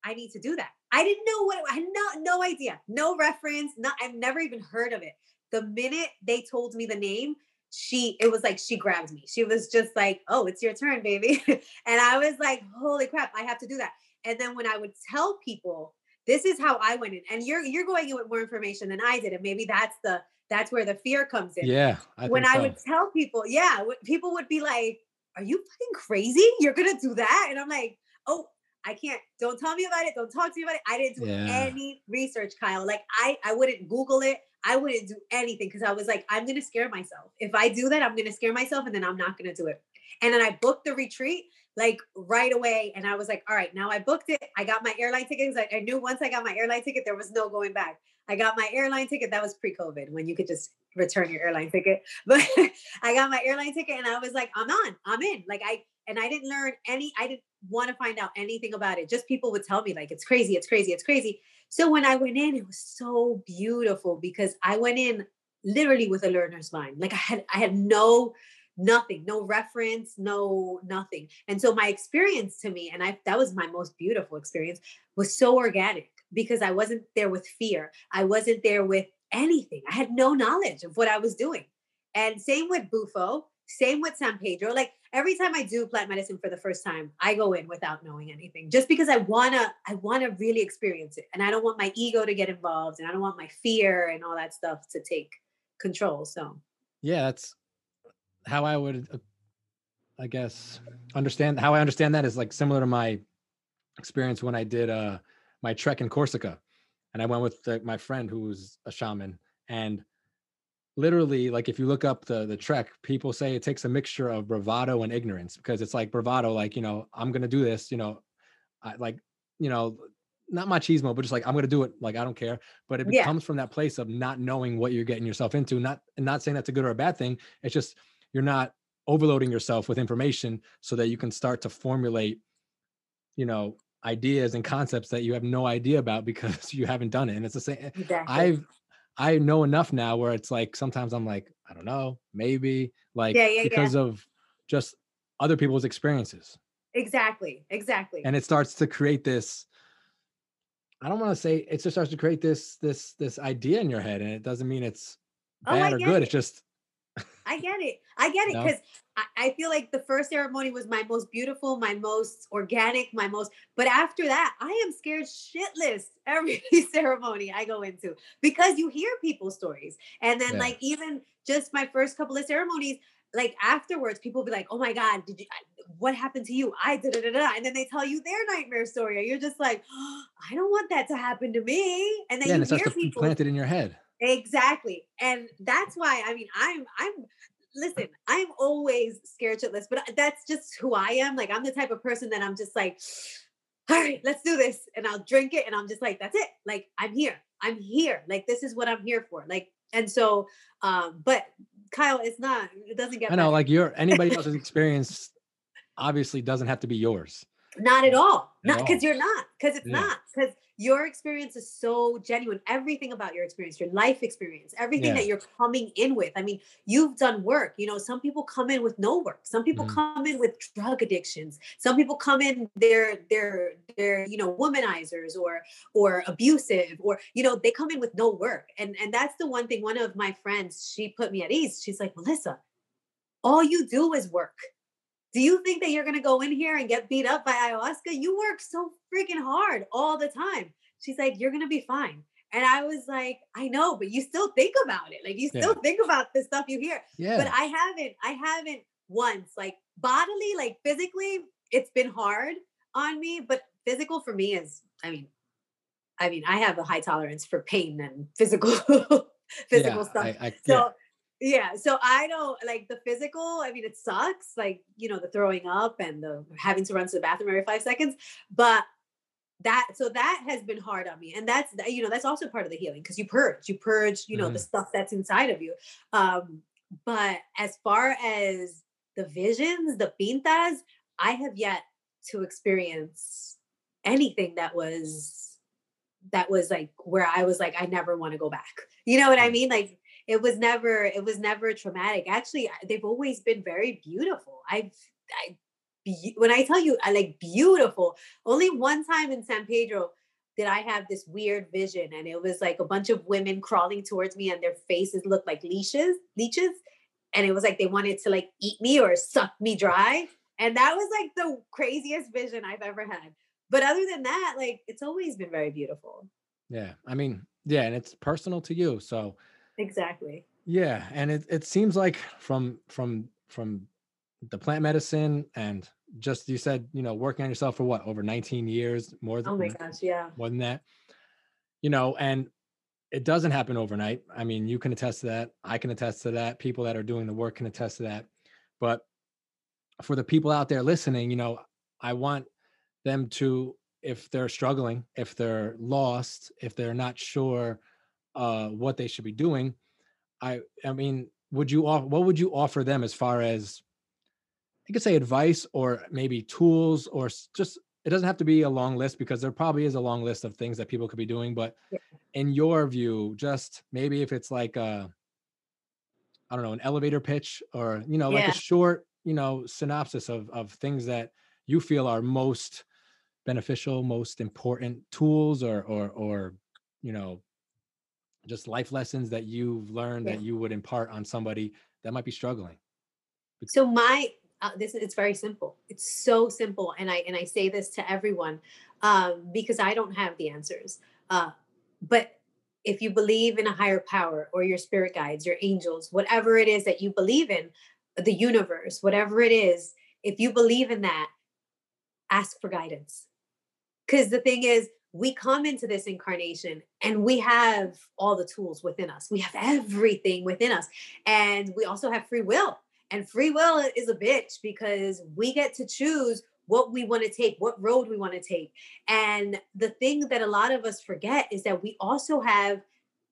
i need to do that. I didn't know what i had no no idea. No reference not i've never even heard of it the minute they told me the name, she it was like she grabbed me. She was just like, "Oh, it's your turn, baby." *laughs* and I was like, "Holy crap, I have to do that." And then when I would tell people, this is how I went in. And you're you're going in with more information than I did and maybe that's the that's where the fear comes in. Yeah. I when I would tell people, yeah, people would be like, "Are you fucking crazy? You're going to do that?" And I'm like, "Oh, I can't. Don't tell me about it. Don't talk to me about it. I didn't do yeah. any research, Kyle. Like I, I wouldn't Google it. I wouldn't do anything because I was like, I'm gonna scare myself. If I do that, I'm gonna scare myself, and then I'm not gonna do it. And then I booked the retreat like right away, and I was like, all right, now I booked it. I got my airline tickets. I, I knew once I got my airline ticket, there was no going back. I got my airline ticket. That was pre-COVID when you could just return your airline ticket. *laughs* But I got my airline ticket, and I was like, I'm on. I'm in. Like I and I didn't learn any. I didn't want to find out anything about it. Just people would tell me like it's crazy, it's crazy, it's crazy. So when I went in, it was so beautiful because I went in literally with a learner's mind. Like I had I had no nothing, no reference, no nothing. And so my experience to me, and I that was my most beautiful experience, was so organic because I wasn't there with fear. I wasn't there with anything. I had no knowledge of what I was doing. And same with Bufo. same with San Pedro. Like every time I do plant medicine for the first time, I go in without knowing anything, just because I wanna, I wanna really experience it, and I don't want my ego to get involved, and I don't want my fear and all that stuff to take control. So, yeah, that's how I would, uh, I guess, understand how I understand that is like similar to my experience when I did uh my trek in Corsica, and I went with the, my friend who was a shaman, and literally like if you look up the the trek people say it takes a mixture of bravado and ignorance because it's like bravado like you know i'm gonna do this you know I, like you know not machismo but just like i'm gonna do it like i don't care but it yeah. comes from that place of not knowing what you're getting yourself into not and not saying that's a good or a bad thing it's just you're not overloading yourself with information so that you can start to formulate you know ideas and concepts that you have no idea about because *laughs* you haven't done it and it's the same exactly. i've I know enough now where it's like sometimes I'm like, I don't know, maybe like yeah, yeah, because yeah. of just other people's experiences. Exactly. Exactly. And it starts to create this I don't want to say it just starts to create this this this idea in your head and it doesn't mean it's oh, bad oh, or good. It. It's just I get it. I get it because I, I, feel like the first ceremony was my most beautiful, my most organic, my most. But after that, I am scared shitless *laughs* every ceremony I go into because you hear people's stories, and then yeah. like even just my first couple of ceremonies, like afterwards, people be like, "Oh my god, did you? What happened to you?" I did it, and then they tell you their nightmare story, and you're just like, oh, *gasps* "I don't want that to happen to me." And then yeah, you and it starts to plant it in your head. Exactly. And that's why I mean I'm I'm listen, I'm always scared shitless, but that's just who I am. Like I'm the type of person that I'm just like, *sighs* all right, let's do this. And I'll drink it and I'm just like, that's it. Like I'm here. I'm here. Like this is what I'm here for. Like, and so um, but Kyle, it's not, it doesn't get I know, better. like your *laughs* anybody else's experience obviously doesn't have to be yours. Not at all. Not because you're not, because it's yeah. not. Because your experience is so genuine. Everything about your experience, your life experience, everything yeah. that you're coming in with. I mean, you've done work. You know, some people come in with no work. Some people mm come in with drug addictions. Some people come in they're they're they're you know womanizers or or abusive or you know they come in with no work. And and that's the one thing. One of my friends she put me at ease. She's like, Melissa, all you do is work do you think that you're going to go in here and get beat up by ayahuasca? You work so freaking hard all the time. She's like, you're going to be fine. And I was like, I know, but you still think about it. Like you still yeah. think about the stuff you hear. Yeah. But I haven't, I haven't once, like bodily, like physically, it's been hard on me. But physical for me is, I mean, I mean, I have a high tolerance for pain and physical *laughs* physical yeah, stuff. I, I, so yeah so i don't like the physical i mean it sucks like you know the throwing up and the having to run to the bathroom every five seconds but that so that has been hard on me and that's you know that's also part of the healing because you purge you purge you know mm. the stuff that's inside of you um but as far as the visions the pintas i have yet to experience anything that was that was like where i was like i never want to go back you know what i mm. mean like it was never it was never traumatic. Actually they've always been very beautiful. I've i when i tell you i like beautiful only one time in san pedro did i have this weird vision and it was like a bunch of women crawling towards me and their faces looked like leashes leeches and it was like they wanted to like eat me or suck me dry and that was like the craziest vision i've ever had. But other than that like it's always been very beautiful. Yeah i mean yeah and it's personal to you so Exactly. Yeah, and it it seems like from from from the plant medicine and just you said you know working on yourself for what over 19 years more than oh my gosh yeah more than that you know and it doesn't happen overnight i mean you can attest to that i can attest to that people that are doing the work can attest to that but for the people out there listening you know i want them to if they're struggling if they're lost if they're not sure uh, what they should be doing. I I mean, would you off, what would you offer them as far as I could say advice or maybe tools or just it doesn't have to be a long list because there probably is a long list of things that people could be doing but yeah. in your view just maybe if it's like a i don't know an elevator pitch or you know yeah. like a short you know synopsis of of things that you feel are most beneficial most important tools or or or you know just life lessons that you've learned yeah. that you would impart on somebody that might be struggling So my uh, this it's very simple. It's so simple, and I and I say this to everyone um, because I don't have the answers. Uh, but if you believe in a higher power or your spirit guides, your angels, whatever it is that you believe in, the universe, whatever it is, if you believe in that, ask for guidance. Because the thing is, we come into this incarnation and we have all the tools within us. We have everything within us. And we also have free will. And free will is a bitch because we get to choose what we want to take, what road we want to take. And the thing that a lot of us forget is that we also have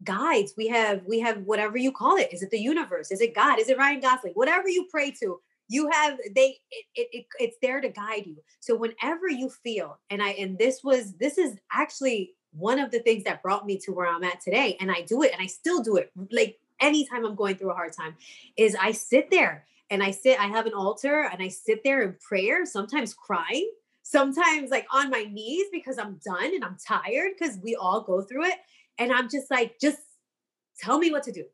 guides. We have we have whatever you call it. Is it the universe? Is it God? Is it Ryan Gosling? Whatever you pray to, you have they it, it, it, it's there to guide you. So whenever you feel, and I and this was this is actually one of the things that brought me to where I'm at today. And I do it and I still do it like anytime I'm going through a hard time, is I sit there and I sit, I have an altar and I sit there in prayer, sometimes crying, sometimes like on my knees because I'm done and I'm tired because we all go through it. And I'm just like, just tell me what to do.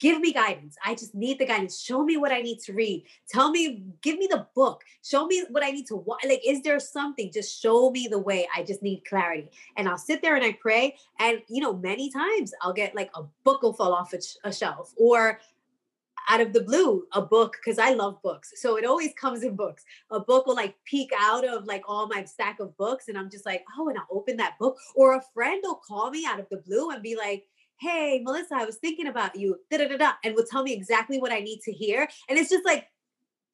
Give me guidance. I just need the guidance. Show me what I need to read. Tell me, give me the book. Show me what I need to watch. Like, is there something? Just show me the way. I just need clarity. And I'll sit there and I pray. And, you know, many times I'll get like a book will fall off a, a shelf or out of the blue a book because I love books. So it always comes in books. A book will like peek out of like all my stack of books. And I'm just like, oh, and I'll open that book. Or a friend will call me out of the blue and be like, hey, Melissa, I was thinking about you, da da da da, and will tell me exactly what I need to hear. And it's just like,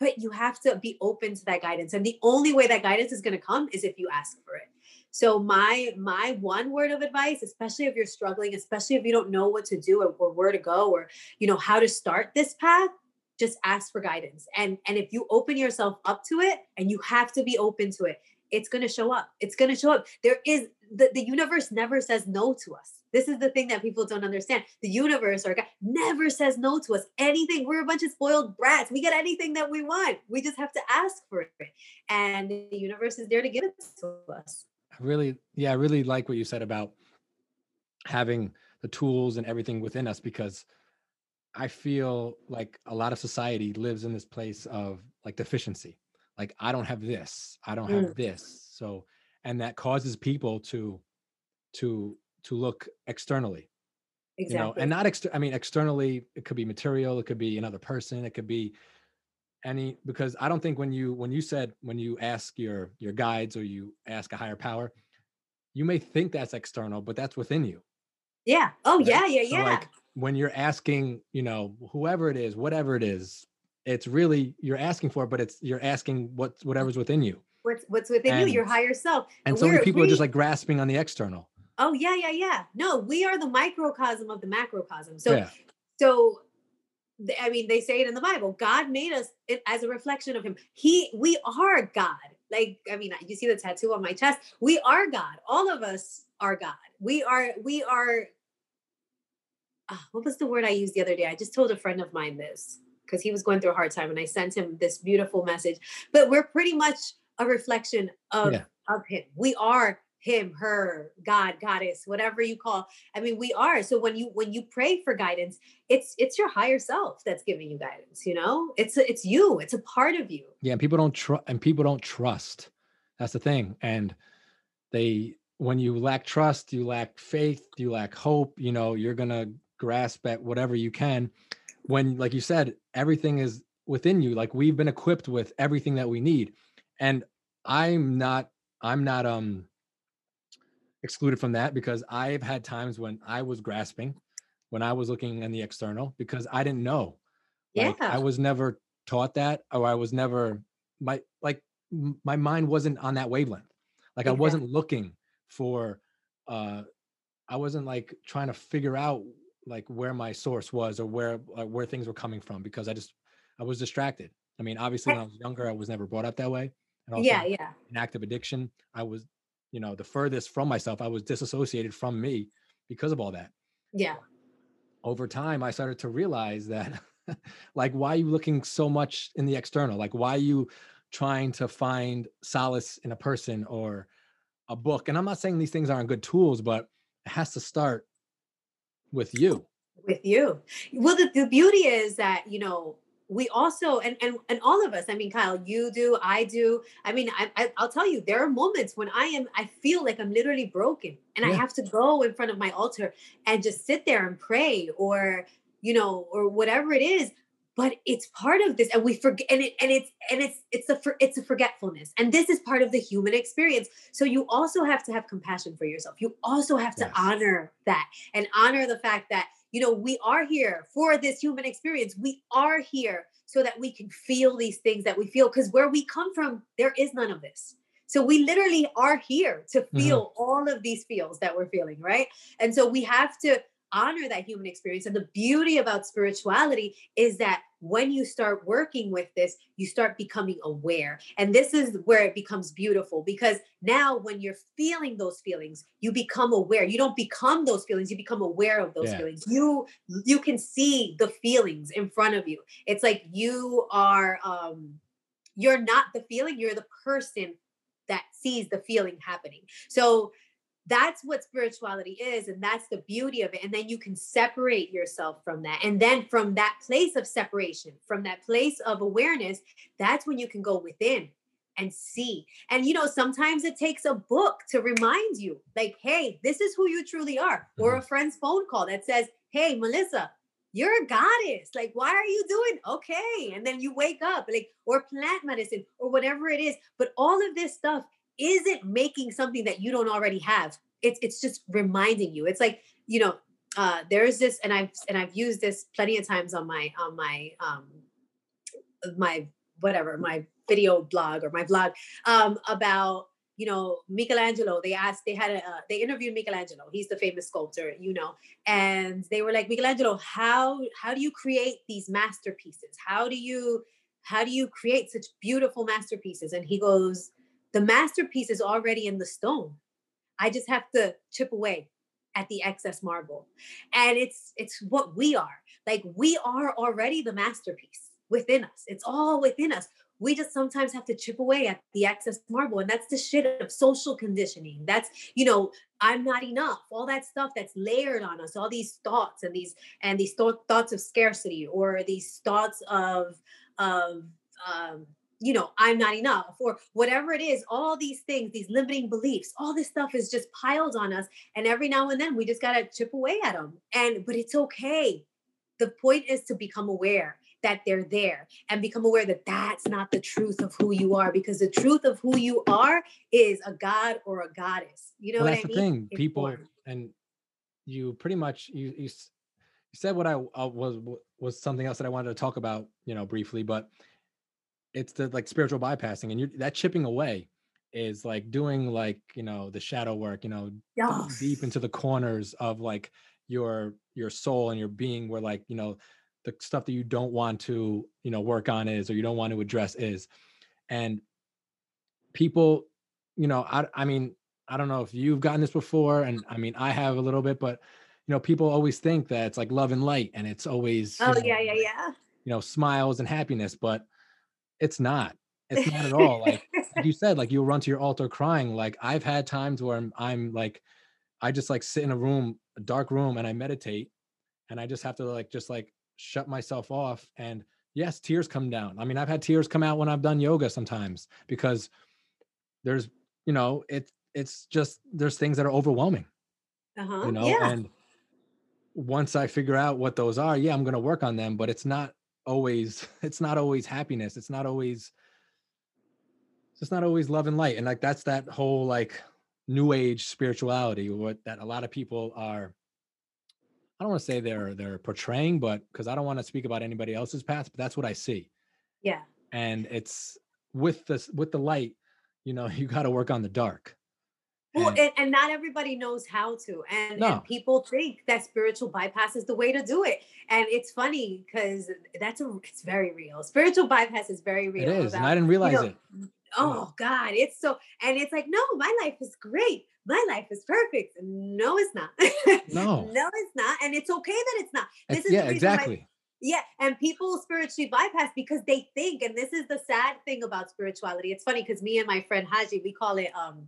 but you have to be open to that guidance. And the only way that guidance is going to come is if you ask for it. So my my one word of advice, especially if you're struggling, especially if you don't know what to do or, or where to go or you know how to start this path, just ask for guidance. And and if you open yourself up to it, and you have to be open to it, it's going to show up. It's going to show up. There is the, the universe never says no to us. This is the thing that people don't understand. The universe or God never says no to us. Anything, we're a bunch of spoiled brats. We get anything that we want. We just have to ask for it. And the universe is there to give it to us. I really, yeah, I really like what you said about having the tools and everything within us because I feel like a lot of society lives in this place of like deficiency. Like I don't have this, I don't have mm. this. So and that causes people to to to look externally. Exactly. You know, and not exter- I mean externally it could be material, it could be another person, it could be any because i don't think when you when you said when you ask your your guides or you ask a higher power you may think that's external but that's within you yeah oh right? yeah yeah yeah so like when you're asking you know whoever it is whatever it is it's really you're asking for it but it's you're asking what whatever's within you what's what's within and, you your higher self and, and so many people we, are just like grasping on the external oh yeah yeah yeah no we are the microcosm of the macrocosm so yeah. so I mean, they say it in the Bible. God made us as a reflection of Him. He, we are God. Like, I mean, you see the tattoo on my chest. We are God. All of us are God. We are. We are. Uh, what was the word I used the other day? I just told a friend of mine this because he was going through a hard time, and I sent him this beautiful message. But we're pretty much a reflection of yeah. of Him. We are him her god goddess whatever you call i mean we are. So when you when you pray for guidance it's it's your higher self that's giving you guidance you know? It's it's you. It's a part of you. Yeah and people don't trust and people don't trust. That's the thing. And they when you lack trust you lack faith you lack hope you know you're gonna grasp at whatever you can. When like you said everything is within you. Like we've been equipped with everything that we need. And i'm not i'm not um excluded from that because I've had times when I was grasping, when I was looking in the external because I didn't know. Like, yeah. I was never taught that or I was never my like my mind wasn't on that wavelength. Like I wasn't looking for uh I wasn't like trying to figure out like where my source was or where uh, where things were coming from because I just I was distracted. I mean, obviously when I was younger, I was never brought up that way. And also yeah, yeah. An active addiction. I was you know the furthest from myself i was disassociated from me because of all that. Yeah. Over time i started to realize that *laughs* like why are you looking so much in the external? Like why are you trying to find solace in a person or a book? And i'm not saying these things aren't good tools but it has to start with you. With you. Well the, the beauty is that you know we also and and and all of us i mean kyle you do i do i mean I, I will tell you there are moments when i am i feel like i'm literally broken and yeah. i have to go in front of my altar and just sit there and pray or you know or whatever it is but it's part of this and we forget and it and it's and it's it's a for, it's a forgetfulness and this is part of the human experience so you also have to have compassion for yourself you also have to yes. honor that and honor the fact that you know we are here for this human experience we are here so that we can feel these things that we feel because where we come from there is none of this so we literally are here to mm-hmm. feel mm-hmm. all of these feels that we're feeling right and so we have to honor that human experience. And the beauty about spirituality is that when you start working with this, you start becoming aware. And this is where it becomes beautiful because now when you're feeling those feelings, you become aware. You don't become those feelings, you become aware of those yeah. feelings. You you can see the feelings in front of you. It's like you are um you're not the feeling, you're the person that sees the feeling happening. So that's what spirituality is and that's the beauty of it and then you can separate yourself from that and then from that place of separation from that place of awareness that's when you can go within and see and you know sometimes it takes a book to remind you like hey this is who you truly are mm-hmm. or a friend's phone call that says hey melissa you're a goddess. Like, why are you doing okay? And then you wake up, like, or plant medicine or whatever it is. But all of this stuff isn't making something that you don't already have. It's it's just reminding you. It's like, you know, uh there's this and I've and I've used this plenty of times on my on my um my whatever, my video blog or my blog um about you know Michelangelo they asked they had a uh, they interviewed Michelangelo he's the famous sculptor you know and they were like Michelangelo how how do you create these masterpieces how do you how do you create such beautiful masterpieces and he goes the masterpiece is already in the stone. I just have to chip away at the excess marble. And it's it's what we are. Like we are already the masterpiece within us. It's all within us. We just sometimes have to chip away at the excess marble. And that's the shit of social conditioning. That's, you know, I'm not enough. All that stuff that's layered on us, all these thoughts and these and these th- thoughts of scarcity or these thoughts of of um you know, I'm not enough or whatever it is, all these things, these limiting beliefs, all this stuff is just piled on us. And every now and then we just got to chip away at them. And, but it's okay. The point is to become aware that they're there and become aware that that's not the truth of who you are because the truth of who you are is a god or a goddess. You know well, that's the mean? thing. It's People born. and you pretty much you, you you said what I uh, was was something else that I wanted to talk about, you know, briefly, but it's the like spiritual bypassing and you that chipping away is like doing like you know the shadow work you know yes. deep into the corners of like your your soul and your being where like you know the stuff that you don't want to you know work on is or you don't want to address is and people you know i i mean i don't know if you've gotten this before and i mean i have a little bit but you know people always think that it's like love and light and it's always oh know, yeah yeah yeah you know smiles and happiness but it's not. It's not at all. Like, *laughs* like you said, like you'll run to your altar crying. Like I've had times where I'm, I'm like, I just like sit in a room, a dark room, and I meditate, and I just have to like just like shut myself off. And yes, tears come down. I mean, I've had tears come out when I've done yoga sometimes because there's, you know, it's it's just there's things that are overwhelming. Uh-huh. You know, yeah. and once I figure out what those are, yeah, I'm gonna work on them, but it's not always *laughs* it's not always happiness it's not always it's not always love and light and like that's that whole like new age spirituality what that a lot of people are i don't want to say they're they're portraying but because i don't want to speak about anybody else's path but that's what i see. Yeah. And it's with this with the light you know *laughs* you got to work on the dark well, and, and, not everybody knows how to. And, no. and, people think that spiritual bypass is the way to do it. And it's funny because that's a it's very real. Spiritual bypass is very real. It is, about, and I didn't realize you know, it. Oh God, it's so and it's like, no, my life is great. My life is perfect. No, it's not. *laughs* No. no, it's not. And it's okay that it's not. This it's, is yeah, exactly. Why, yeah, and people spiritually bypass because they think, and this is the sad thing about spirituality. It's funny because me and my friend Haji, we call it um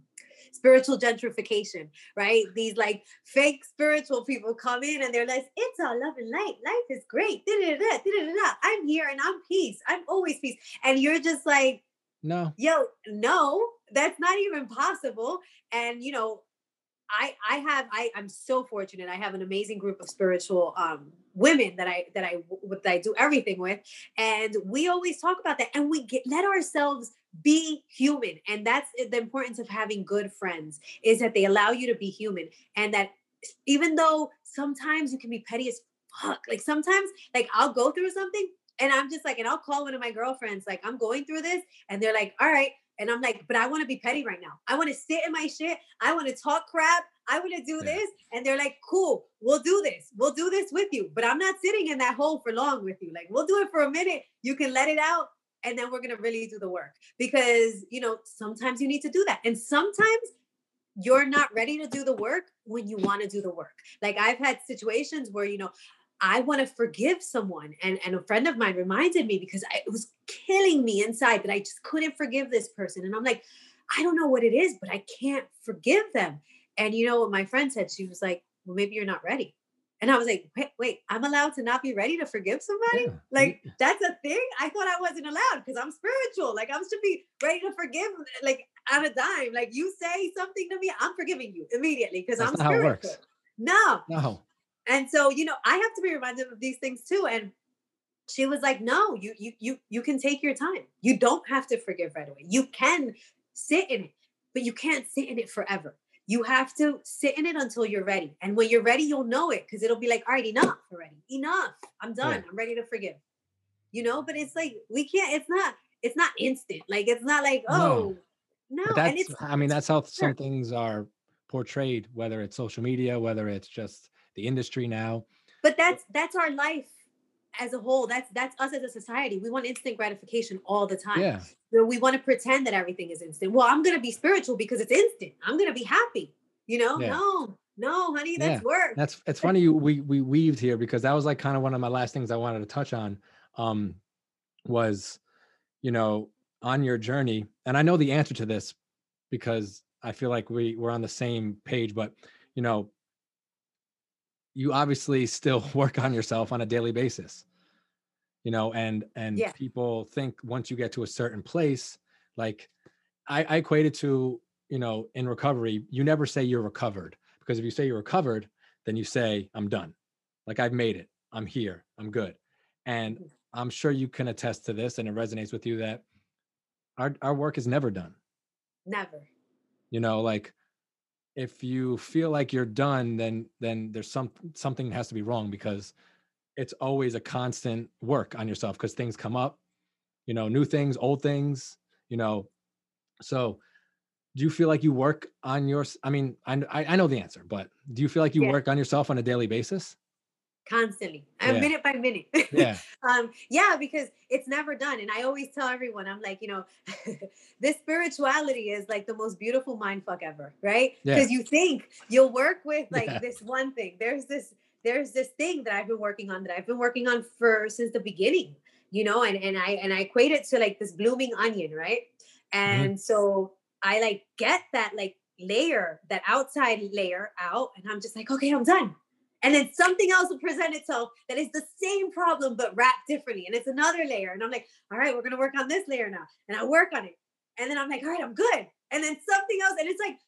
spiritual gentrification, right? These like fake spiritual people come in and they're like, it's all love and light. Life is great. Da-da-da, da-da-da. I'm here and I'm peace. I'm always peace. And you're just like, no, yo, no, that's not even possible. And you know, I I have I I'm so fortunate. I have an amazing group of spiritual um women that I that I that I do everything with, and we always talk about that. And we get let ourselves be human, and that's the importance of having good friends is that they allow you to be human, and that even though sometimes you can be petty as fuck, like sometimes like I'll go through something and I'm just like, and I'll call one of my girlfriends like I'm going through this, and they're like, all right and I'm like, but I want to be petty right now. I want to sit in my shit. I want to talk crap. I want to do this. And they're like, cool, we'll do this. We'll do this with you. But I'm not sitting in that hole for long with you. Like, we'll do it for a minute. You can let it out. And then we're going to really do the work because, you know, sometimes you need to do that. And sometimes you're not ready to do the work when you want to do the work. Like I've had situations where, you know, I want to forgive someone. And, and a friend of mine reminded me because I, it was killing me inside that I just couldn't forgive this person. And I'm like, I don't know what it is, but I can't forgive them. And you know what my friend said? She was like, Well, maybe you're not ready. And I was like, wait, wait, I'm allowed to not be ready to forgive somebody? Yeah. Like, that's a thing? I thought I wasn't allowed because I'm spiritual. Like, I'm to be ready to forgive, like, at a dime. Like, you say something to me, I'm forgiving you immediately because I'm spiritual. No. No. And so, you know, I have to be reminded of these things too. And she was like, no, you you you you can take your time. You don't have to forgive right away. You can sit in it, but you can't sit in it forever. You have to sit in it until you're ready. And when you're ready, you'll know it because it'll be like, all right, enough already. Enough. I'm done. I'm ready to forgive. You know, but it's like we can't, it's not, it's not instant. Like it's not like, oh no. no. And it's I mean, that's how some things are portrayed, whether it's social media, whether it's just the industry now. But that's that's our life as a whole. That's that's us as a society. We want instant gratification all the time. Yeah. So we want to pretend that everything is instant. Well, I'm gonna be spiritual because it's instant. I'm gonna be happy. You know, yeah. no, no, honey, that's yeah. work. That's it's funny you we we weaved here because that was like kind of one of my last things I wanted to touch on. Um was, you know, on your journey, and I know the answer to this because I feel like we we're on the same page, but you know, you obviously still *laughs* work on yourself on a daily basis you know and and yeah. people think once you get to a certain place like I, I equate it to you know in recovery you never say you're recovered because if you say you're recovered then you say i'm done. Like i've made it. I'm here. I'm good. And mm. i'm sure you can attest to this and it resonates with you that our, our work is never done. Never. You know like if you feel like you're done then then there's some something has to be wrong because it's always a constant work on yourself because things come up you know new things old things you know so do you feel like you work on your i mean i, I know the answer but do you feel like you yeah. work on yourself on a daily basis constantly yeah. minute by minute yeah *laughs* um yeah because it's never done and i always tell everyone i'm like you know *laughs* this spirituality is like the most beautiful mind fuck ever right because yeah. you think you'll work with *laughs* like yeah. this one thing there's this there's this thing that i've been working on that i've been working on for since the beginning you know and and i and i equate it to like this blooming onion right mm-hmm. and mm-hmm. so i like get that like layer that outside layer out and i'm just like okay i'm done and then something else will present itself that is the same problem but wrapped differently. And it's another layer. And I'm like, all right, we're gonna work on this layer now. And I work on it. And then I'm like, all right, I'm good. And then something else, and it's like,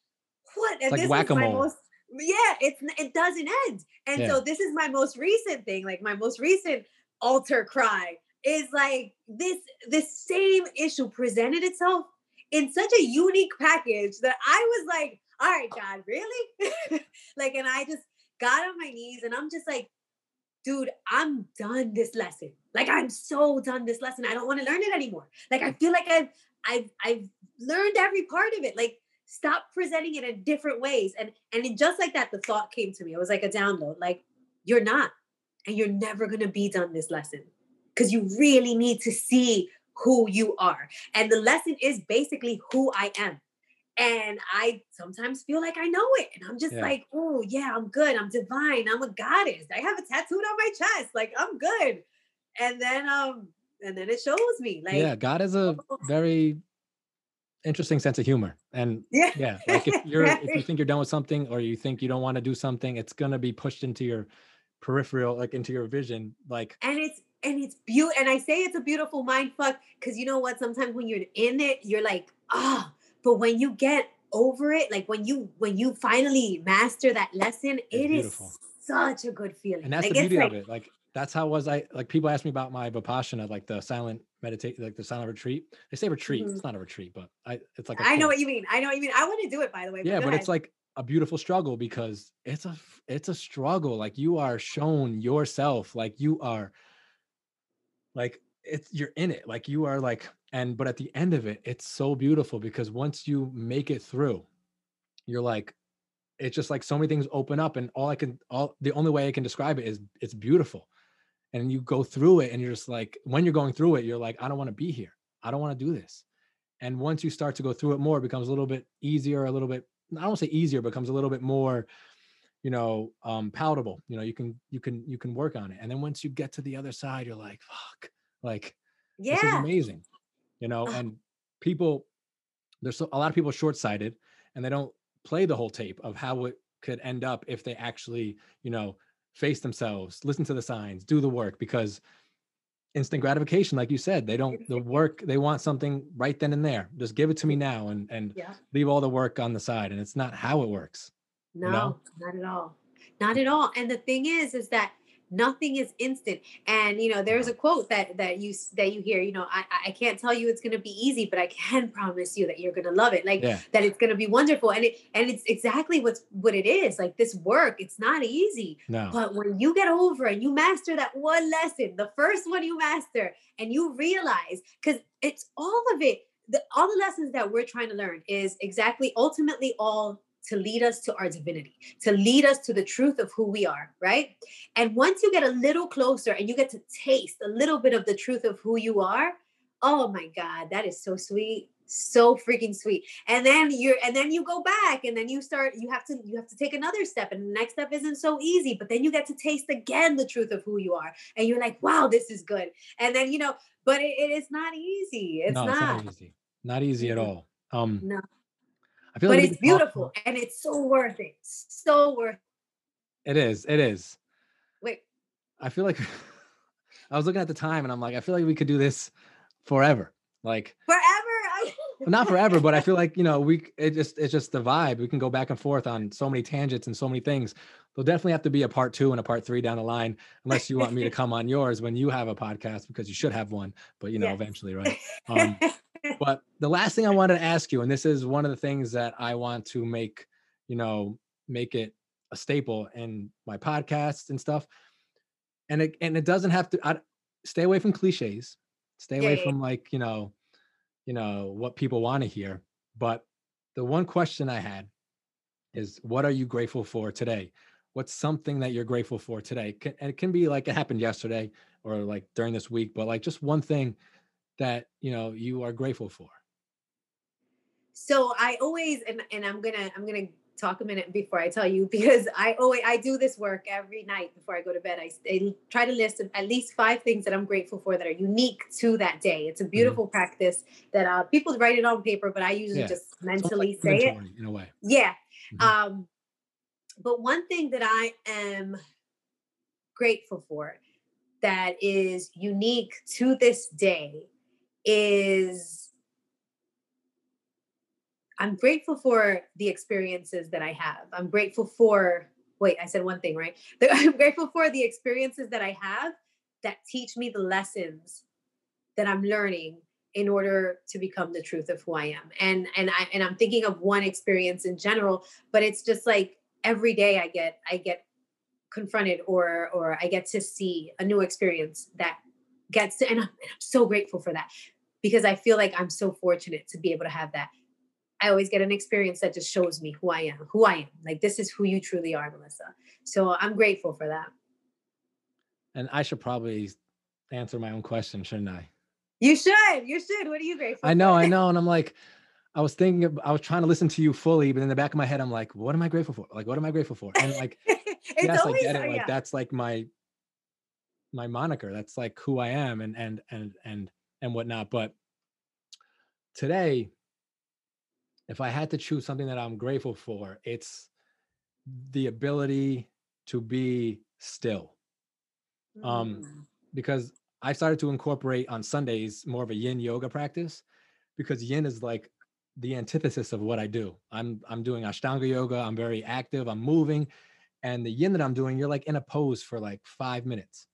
what? And like this whack-a-mole. is my most yeah, it's it doesn't end. And yeah. so this is my most recent thing, like my most recent altar cry is like this this same issue presented itself in such a unique package that I was like, all right, God, really? *laughs* like, and I just got on my knees and I'm just like, dude, I'm done this lesson. Like I'm so done this lesson. I don't want to learn it anymore. Like I feel like I've I've I've learned every part of it. Like stop presenting it in different ways. And and just like that, the thought came to me. It was like a download. Like you're not, and you're never gonna be done this lesson because you really need to see who you are. And the lesson is basically who I am. And I sometimes feel like I know it. And I'm just yeah. like, oh, yeah, I'm good. I'm divine. I'm a goddess. I have a tattooed on my chest. Like, I'm good. And then, um, and then it shows me like, yeah, God is a very interesting sense of humor. And yeah, yeah *laughs* like if you're if you think you're done with something or you think you don't want to do something, it's gonna be pushed into your peripheral, like into your vision. Like and it's and it's beautiful. And I say it's a beautiful mind fuck because you know what? Sometimes when you're in it, you're like, ah, oh. but when you get over it, like when you when you finally master that lesson, it's it beautiful. is such a good feeling. And that's like, the beauty of it. Like that's how was I like people ask me about my Vipassana, like the silent meditate, like the silent retreat. They say retreat. Mm-hmm. It's not a retreat, but I it's like I know what you mean. I know what you mean. I want to do it by the way. But yeah, but ahead. it's like a beautiful struggle because it's a it's a struggle. Like you are shown yourself, like you are like it's you're in it. Like you are like, and but at the end of it, it's so beautiful because once you make it through, you're like, it's just like so many things open up and all i can all the only way i can describe it is it's beautiful and you go through it and you're just like when you're going through it you're like i don't want to be here. I don't want to do this. And once you start to go through it more it becomes a little bit easier a little bit i don't say easier becomes a little bit more you know um palatable you know you can you can you can work on it. And then once you get to the other side you're like fuck. Like yeah this is amazing you know and people there's so, a lot of people short-sighted and they don't play the whole tape of how it could end up if they actually you know face themselves listen to the signs do the work because instant gratification like you said they don't the work they want something right then and there just give it to me now and and yeah. leave all the work on the side and it's not how it works no you know? not at all not at all and the thing is is that nothing is instant and you know there's a quote that that you that you hear you know i i can't tell you it's going to be easy but i can *laughs* promise you that you're going to love it like yeah. that it's going to be wonderful and it and it's exactly what's what it is like this work it's not easy no. but when you get over and you master that one lesson the first one you master and you realize because it's all of it the, all the lessons that we're trying to learn is exactly ultimately all to lead us to our divinity, to lead us to the truth of who we are, right? And once you get a little closer and you get to taste a little bit of the truth of who you are, oh my God, that is so sweet so freaking sweet. And then you're and then you go back and then you start you have to you have to take another step and the next step isn't so easy but then you get to taste again the truth of who you are and you're like wow this is good. And then you know but it, it is not easy. It's, no, not. it's not easy. Not easy at all. Um no I feel but like it's beautiful and it's so worth it. So worth it. It is. It is. Wait. I feel like *laughs* I was looking at the time and I'm like, I feel like we could do this forever. Like forever. *laughs* not forever, but I feel like you know we it just it's just the vibe. We can go back and forth on so many tangents and so many things. There'll definitely have to be a part two and a part three down the line, unless you want me to *laughs* come on yours when you have a podcast because you should have one. But you know, yes. eventually, right? Um, but the last thing I wanted to ask you, and this is one of the things that I want to make, you know, make it a staple in my podcasts and stuff. And it and it doesn't have to I, stay away from cliches, stay away from like, you know, you know, what people want to hear. But the one question I had is what are you grateful for today? What's something that you're grateful for today? And it can be like it happened yesterday or like during this week, but like just one thing that you know you are grateful for so i always and, and i'm gonna i'm gonna talk a minute before i tell you *laughs* because i always i do this work every night before i go to bed i, I try to list at least five things that i'm grateful for that are unique to that day it's a mm-hmm. beautiful mm-hmm. practice that uh, people write it on paper but i usually yeah. just mentally like say it in a way yeah mm-hmm. um but one thing that i am grateful for that is unique to this day is I'm grateful for the experiences that I have. I'm grateful for, wait, I said one thing, right? *laughs* I'm grateful for the experiences that I have that teach me the lessons that I'm learning in order to become the truth of who I am. And and I and I'm thinking of one experience in general, but it's just like every day I get I get confronted or or I get to see a new experience that gets to and I'm, and I'm so grateful for that because I feel like I'm so fortunate to be able to have that. I always get an experience that just shows me who I am, who I am. Like this is who you truly are, Melissa. So I'm grateful for that. And I should probably answer my own question, shouldn't I? You should. You should. What are you grateful I know, for? I *laughs* know. And I'm like, I was thinking, of, I was trying to listen to you fully, but in the back of my head, I'm like, what am I grateful for? Like, what am I grateful for? And like, *laughs* yes, always, I get it. Like, yeah. that's like my, my moniker. That's like who I am. And, and, and, and and whatnot. But today, if I had to choose something that I'm grateful for, it's the ability to be still. Um, Mm. because I started to incorporate on Sundays more of a yin yoga practice because yin is like the antithesis of what I do. I'm I'm doing Ashtanga yoga, I'm very active, I'm moving, and the yin that I'm doing, you're like in a pose for like 5 minutes.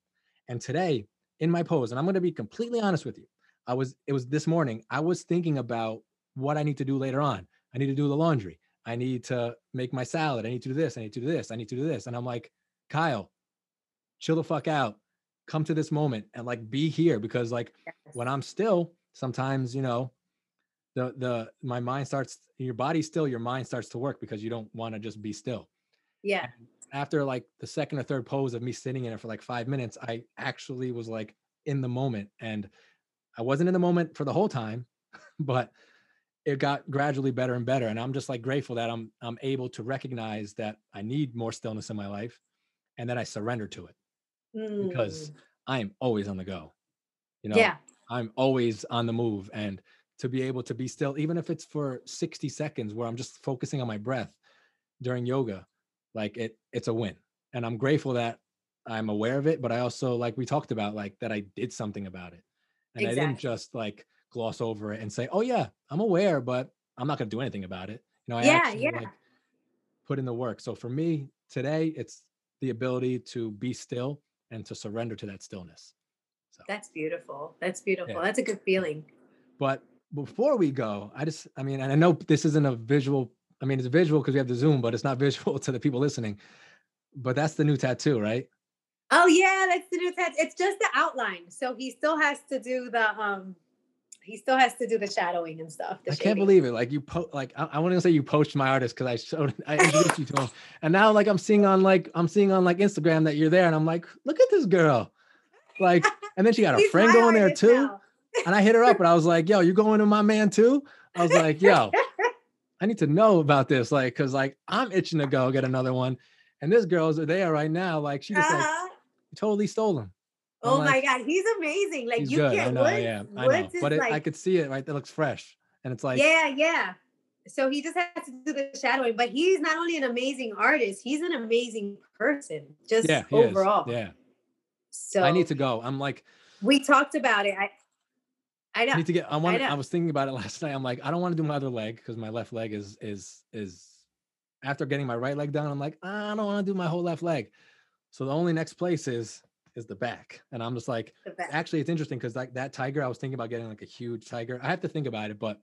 And today, in my pose, and I'm going to be completely honest with you. I was it was this morning, I was thinking about what I need to do later on. I need to do the laundry. I need to make my salad. I need to do this. I need to do this. I need to do this. And I'm like, Kyle, chill the fuck out. Come to this moment and like be here because like Yes. when I'm still, sometimes, you know, the the my mind starts your body still, your mind starts to work because you don't want to just be still. Yeah. After like the second or third pose of me sitting in it for like 5 minutes, I actually was like in the moment and I wasn't in the moment for the whole time, *laughs* but it got gradually better and better and I'm just like grateful that I'm I'm able to recognize that I need more stillness in my life and that I surrender to it because Mm. I am always on the go. You know, yeah. I'm always on the move and to be able to be still, even if it's for 60 seconds where I'm just focusing on my breath during yoga, like it, it's a win. And I'm grateful that I'm aware of it, but I also, like we talked about, like that I did something about it. And I didn't just like gloss over it and say, oh, yeah, I'm aware, but I'm not going to do anything about it. You know, I Yeah, actually yeah. like put in the work. So for me today, it's the ability to be still and to surrender to that stillness. So. That's beautiful. That's beautiful. Yeah. That's a good feeling. But before we go, I just, I mean, and I know this isn't a visual, I mean, it's visual because we have the Zoom, but it's not *laughs* visual to the people listening. But that's the new tattoo, right? Oh yeah, that's the new tattoo. It's just the outline. So he still has to do the um he still has to do the shadowing and stuff. I can't believe it. Like you po like I, I wouldn't say you poached my artist because I showed *laughs* I introduced you to him. And now like I'm seeing on like I'm seeing on like Instagram that you're there and I'm like, look at this girl. Like, *laughs* and then she got a friend going there too. now. And I hit her up and I was like, yo, you going to my man too? I was like, yo, I need to know about this. Like, cause like I'm itching to go get another one. And this girl's there right now. Like she just Uh-huh. totally stole him. I'm Oh like, my god, he's amazing. Like He's you good. Can't know, Woods, yeah, I know. But it, like I could see it right. That looks fresh. And it's like, yeah, yeah. So he just has to do the shadowing, but he's not only an amazing artist, he's an amazing person, just yeah, he is. overall. Yeah. So I need to go. I'm like, we talked about it. I I know. I need to get. I want. I, know. was thinking about it *laughs* last night. I'm like, I don't want to do my other leg because my left leg is is is. After getting my right leg done, I'm like, ah, I don't want to do my whole left leg. So the only next place is is the back, and I'm just like, actually, it's interesting because like that tiger, I was thinking about getting like a huge tiger. I have to think about it, but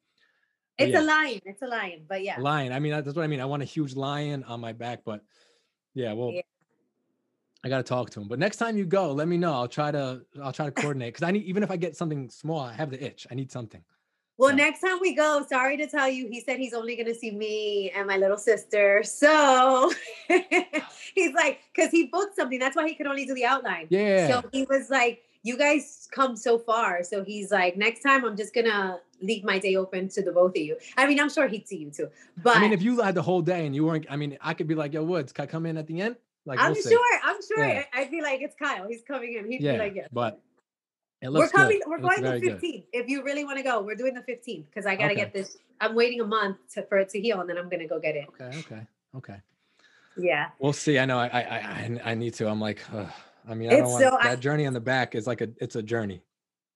but It's yeah. a lion. It's a lion, but yeah. lion. I mean, that's what I mean. I want a huge lion on my back, but yeah, well, Yeah. I got to talk to him. But next time you go, let me know. I'll try to I'll try to *coughs* coordinate because I need even if I get something small, I have the itch. I need something. Well, So- next time we go, sorry to tell you, he said he's only going to see me and my little sister. So *laughs* he's like, because he booked something. That's why he could only do the outline. Yeah. So he was like, you guys come so far. So he's like, next time I'm just going to leave my day open to the both of you. I mean, I'm sure he'd see you too. But I mean, if you had the whole day and you weren't, I mean, I could be like, yo, Woods, can I come in at the end? Like, I'm we'll sure, I'm sure Yeah. I'd be like, it's Kyle. He's coming in. He'd Yeah, be like, yeah. but it We're coming. good. We're going the very good. If you really want to go, we're doing the 15th because I got to Okay. get this. I'm waiting a month to, for it to heal, and then I'm gonna go get it. Okay, okay, okay. Yeah, We'll see. I know. I, I, I, I need to. I'm like, ugh. I mean, I don't want so- I- that journey on the back is like a, it's a journey.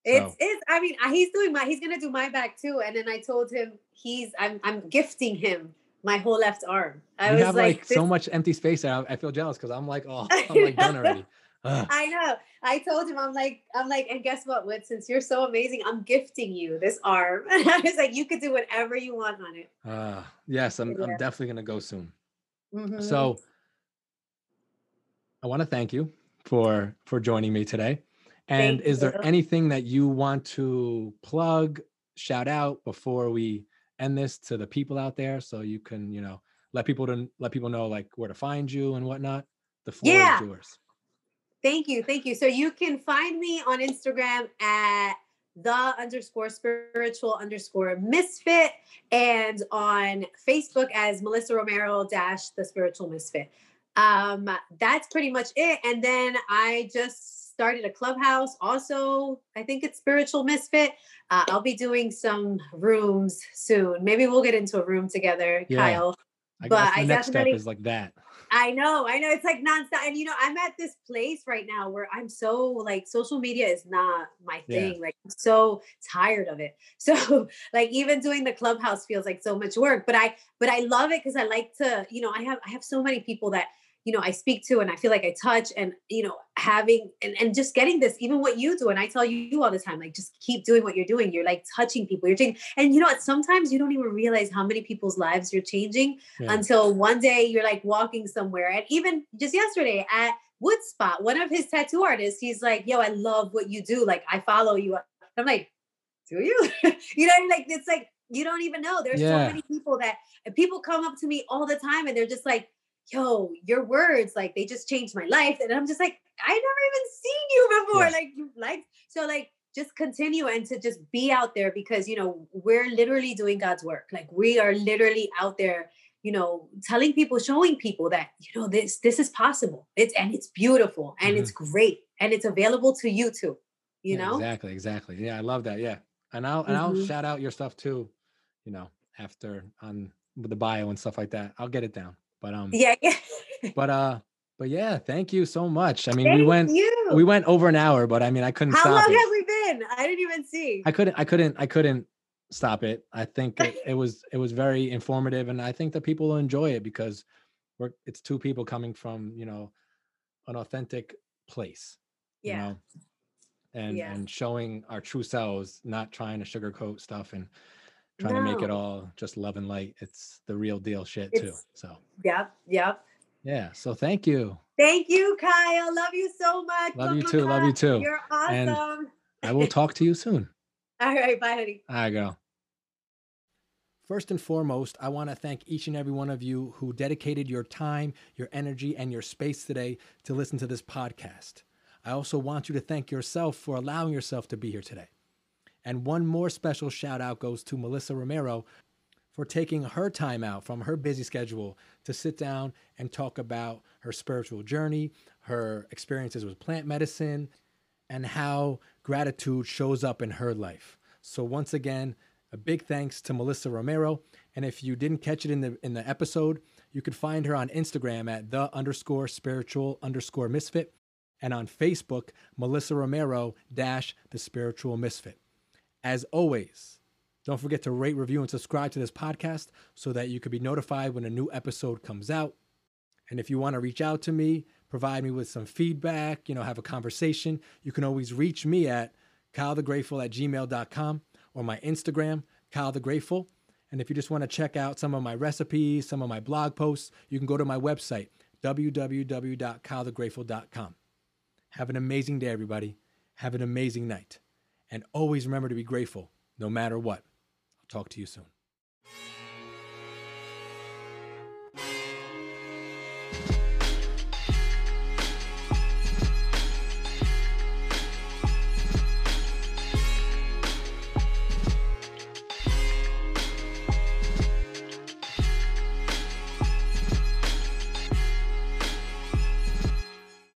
it's So- it's. I mean, he's doing my. He's gonna do my back too. And then I told him he's. I'm I'm gifting him my whole left arm. I you was have like, like, so much empty space there. I, I feel jealous because I'm like, oh, I'm like done already. *laughs* *sighs* Ugh. I know. I told him I'm like I'm like, and guess what, Wood? Since you're so amazing, I'm gifting you this arm. *laughs* And I was like, you could do whatever you want on it. Uh, yes, I'm, I'm definitely gonna go soon. Mhm. So I want to thank you for for joining me today. And Thank is there anything that you want to plug, shout out before we end this to the people out there so you can, you know, let people to let people know like where to find you and whatnot? The floor Yeah. is yours. Thank you. Thank you. So you can find me on Instagram at the underscore spiritual underscore misfit and on Facebook as Melissa Romero dash the spiritual misfit. Um, that's pretty much it. And then I just started a clubhouse. Also, I think it's Spiritual Misfit. Uh, I'll be doing some rooms soon. Maybe we'll get into a room together, yeah. Kyle. I but the I next step is like that. I know, I know. It's like nonstop. And you know, I'm at this place right now where I'm so like social media is not my thing. Yeah. Like I'm so tired of it. *laughs* So like even doing the clubhouse feels like so much work. But I but I love it because I like to, you know, I have I have so many people that you know i speak to and i feel like i touch and you know having and, and just getting this even what you do and i tell you all the time like just keep doing what you're doing. You're like touching people. You're changing and you know what? Sometimes you don't even realize how many people's lives you're changing yeah. until one day you're like walking somewhere. And even just yesterday at woodspot one of his tattoo artists he's like yo i love what you do. Like i follow you i'm like do you? *laughs* You know like it's like you don't even know. There's yeah. so many people that people come up to me all the time and they're just like yo, your words, like they just changed my life. And I'm just like, I never even seen you before. Yeah. Like you like, so like just continue and to just be out there because you know, we're literally doing God's work. Like we are literally out there, you know, telling people, showing people that, you know, this this is possible. It's and it's beautiful and mm-hmm. it's great and it's available to you too. You yeah, know? Exactly, exactly. Yeah, I love that. Yeah. And I'll and mm-hmm. I'll shout out your stuff too, you know, after on the bio and stuff like that. I'll get it down. But um yeah, yeah. but uh but yeah, thank you so much. I mean, thank we went you. we went over an hour, but I mean, I couldn't stop How long it. have we been? I didn't even see. I couldn't I couldn't I couldn't stop it. I think it, it was it was very informative and I think that people will enjoy it because we're it's two people coming from, you know, an authentic place. Yeah. You know? And yeah. and showing our true selves, not trying to sugarcoat stuff and trying no. to make it all just love and light. It's the real deal shit it's, too. So yep, yep. Yeah. So thank you. Thank you, Kyle. Love you so much. Love you too. Love you too. You're awesome. And I will talk to you soon. *laughs* All right. Bye, honey. I go. First and foremost, I want to thank each and every one of you who dedicated your time, your energy, and your space today to listen to this podcast. I also want you to thank yourself for allowing yourself to be here today. And one more special shout out goes to Melissa Romero for taking her time out from her busy schedule to sit down and talk about her spiritual journey, her experiences with plant medicine, and how gratitude shows up in her life. So once again, a big thanks to Melissa Romero. And if you didn't catch it in the in the episode, you could find her on Instagram at the underscore spiritual underscore misfit and on Facebook, Melissa Romero dash the spiritual misfit. As always, don't forget to rate, review, and subscribe to this podcast so that you can be notified when a new episode comes out. And if you want to reach out to me, provide me with some feedback, you know, have a conversation, you can always reach me at kylethegrateful at gmail.com or my Instagram, Kyle the Grateful. And if you just want to check out some of my recipes, some of my blog posts, you can go to my website, www.kylethegrateful.com. Have an amazing day, everybody. Have an amazing night. And always remember to be grateful no matter what. I'll talk to you soon.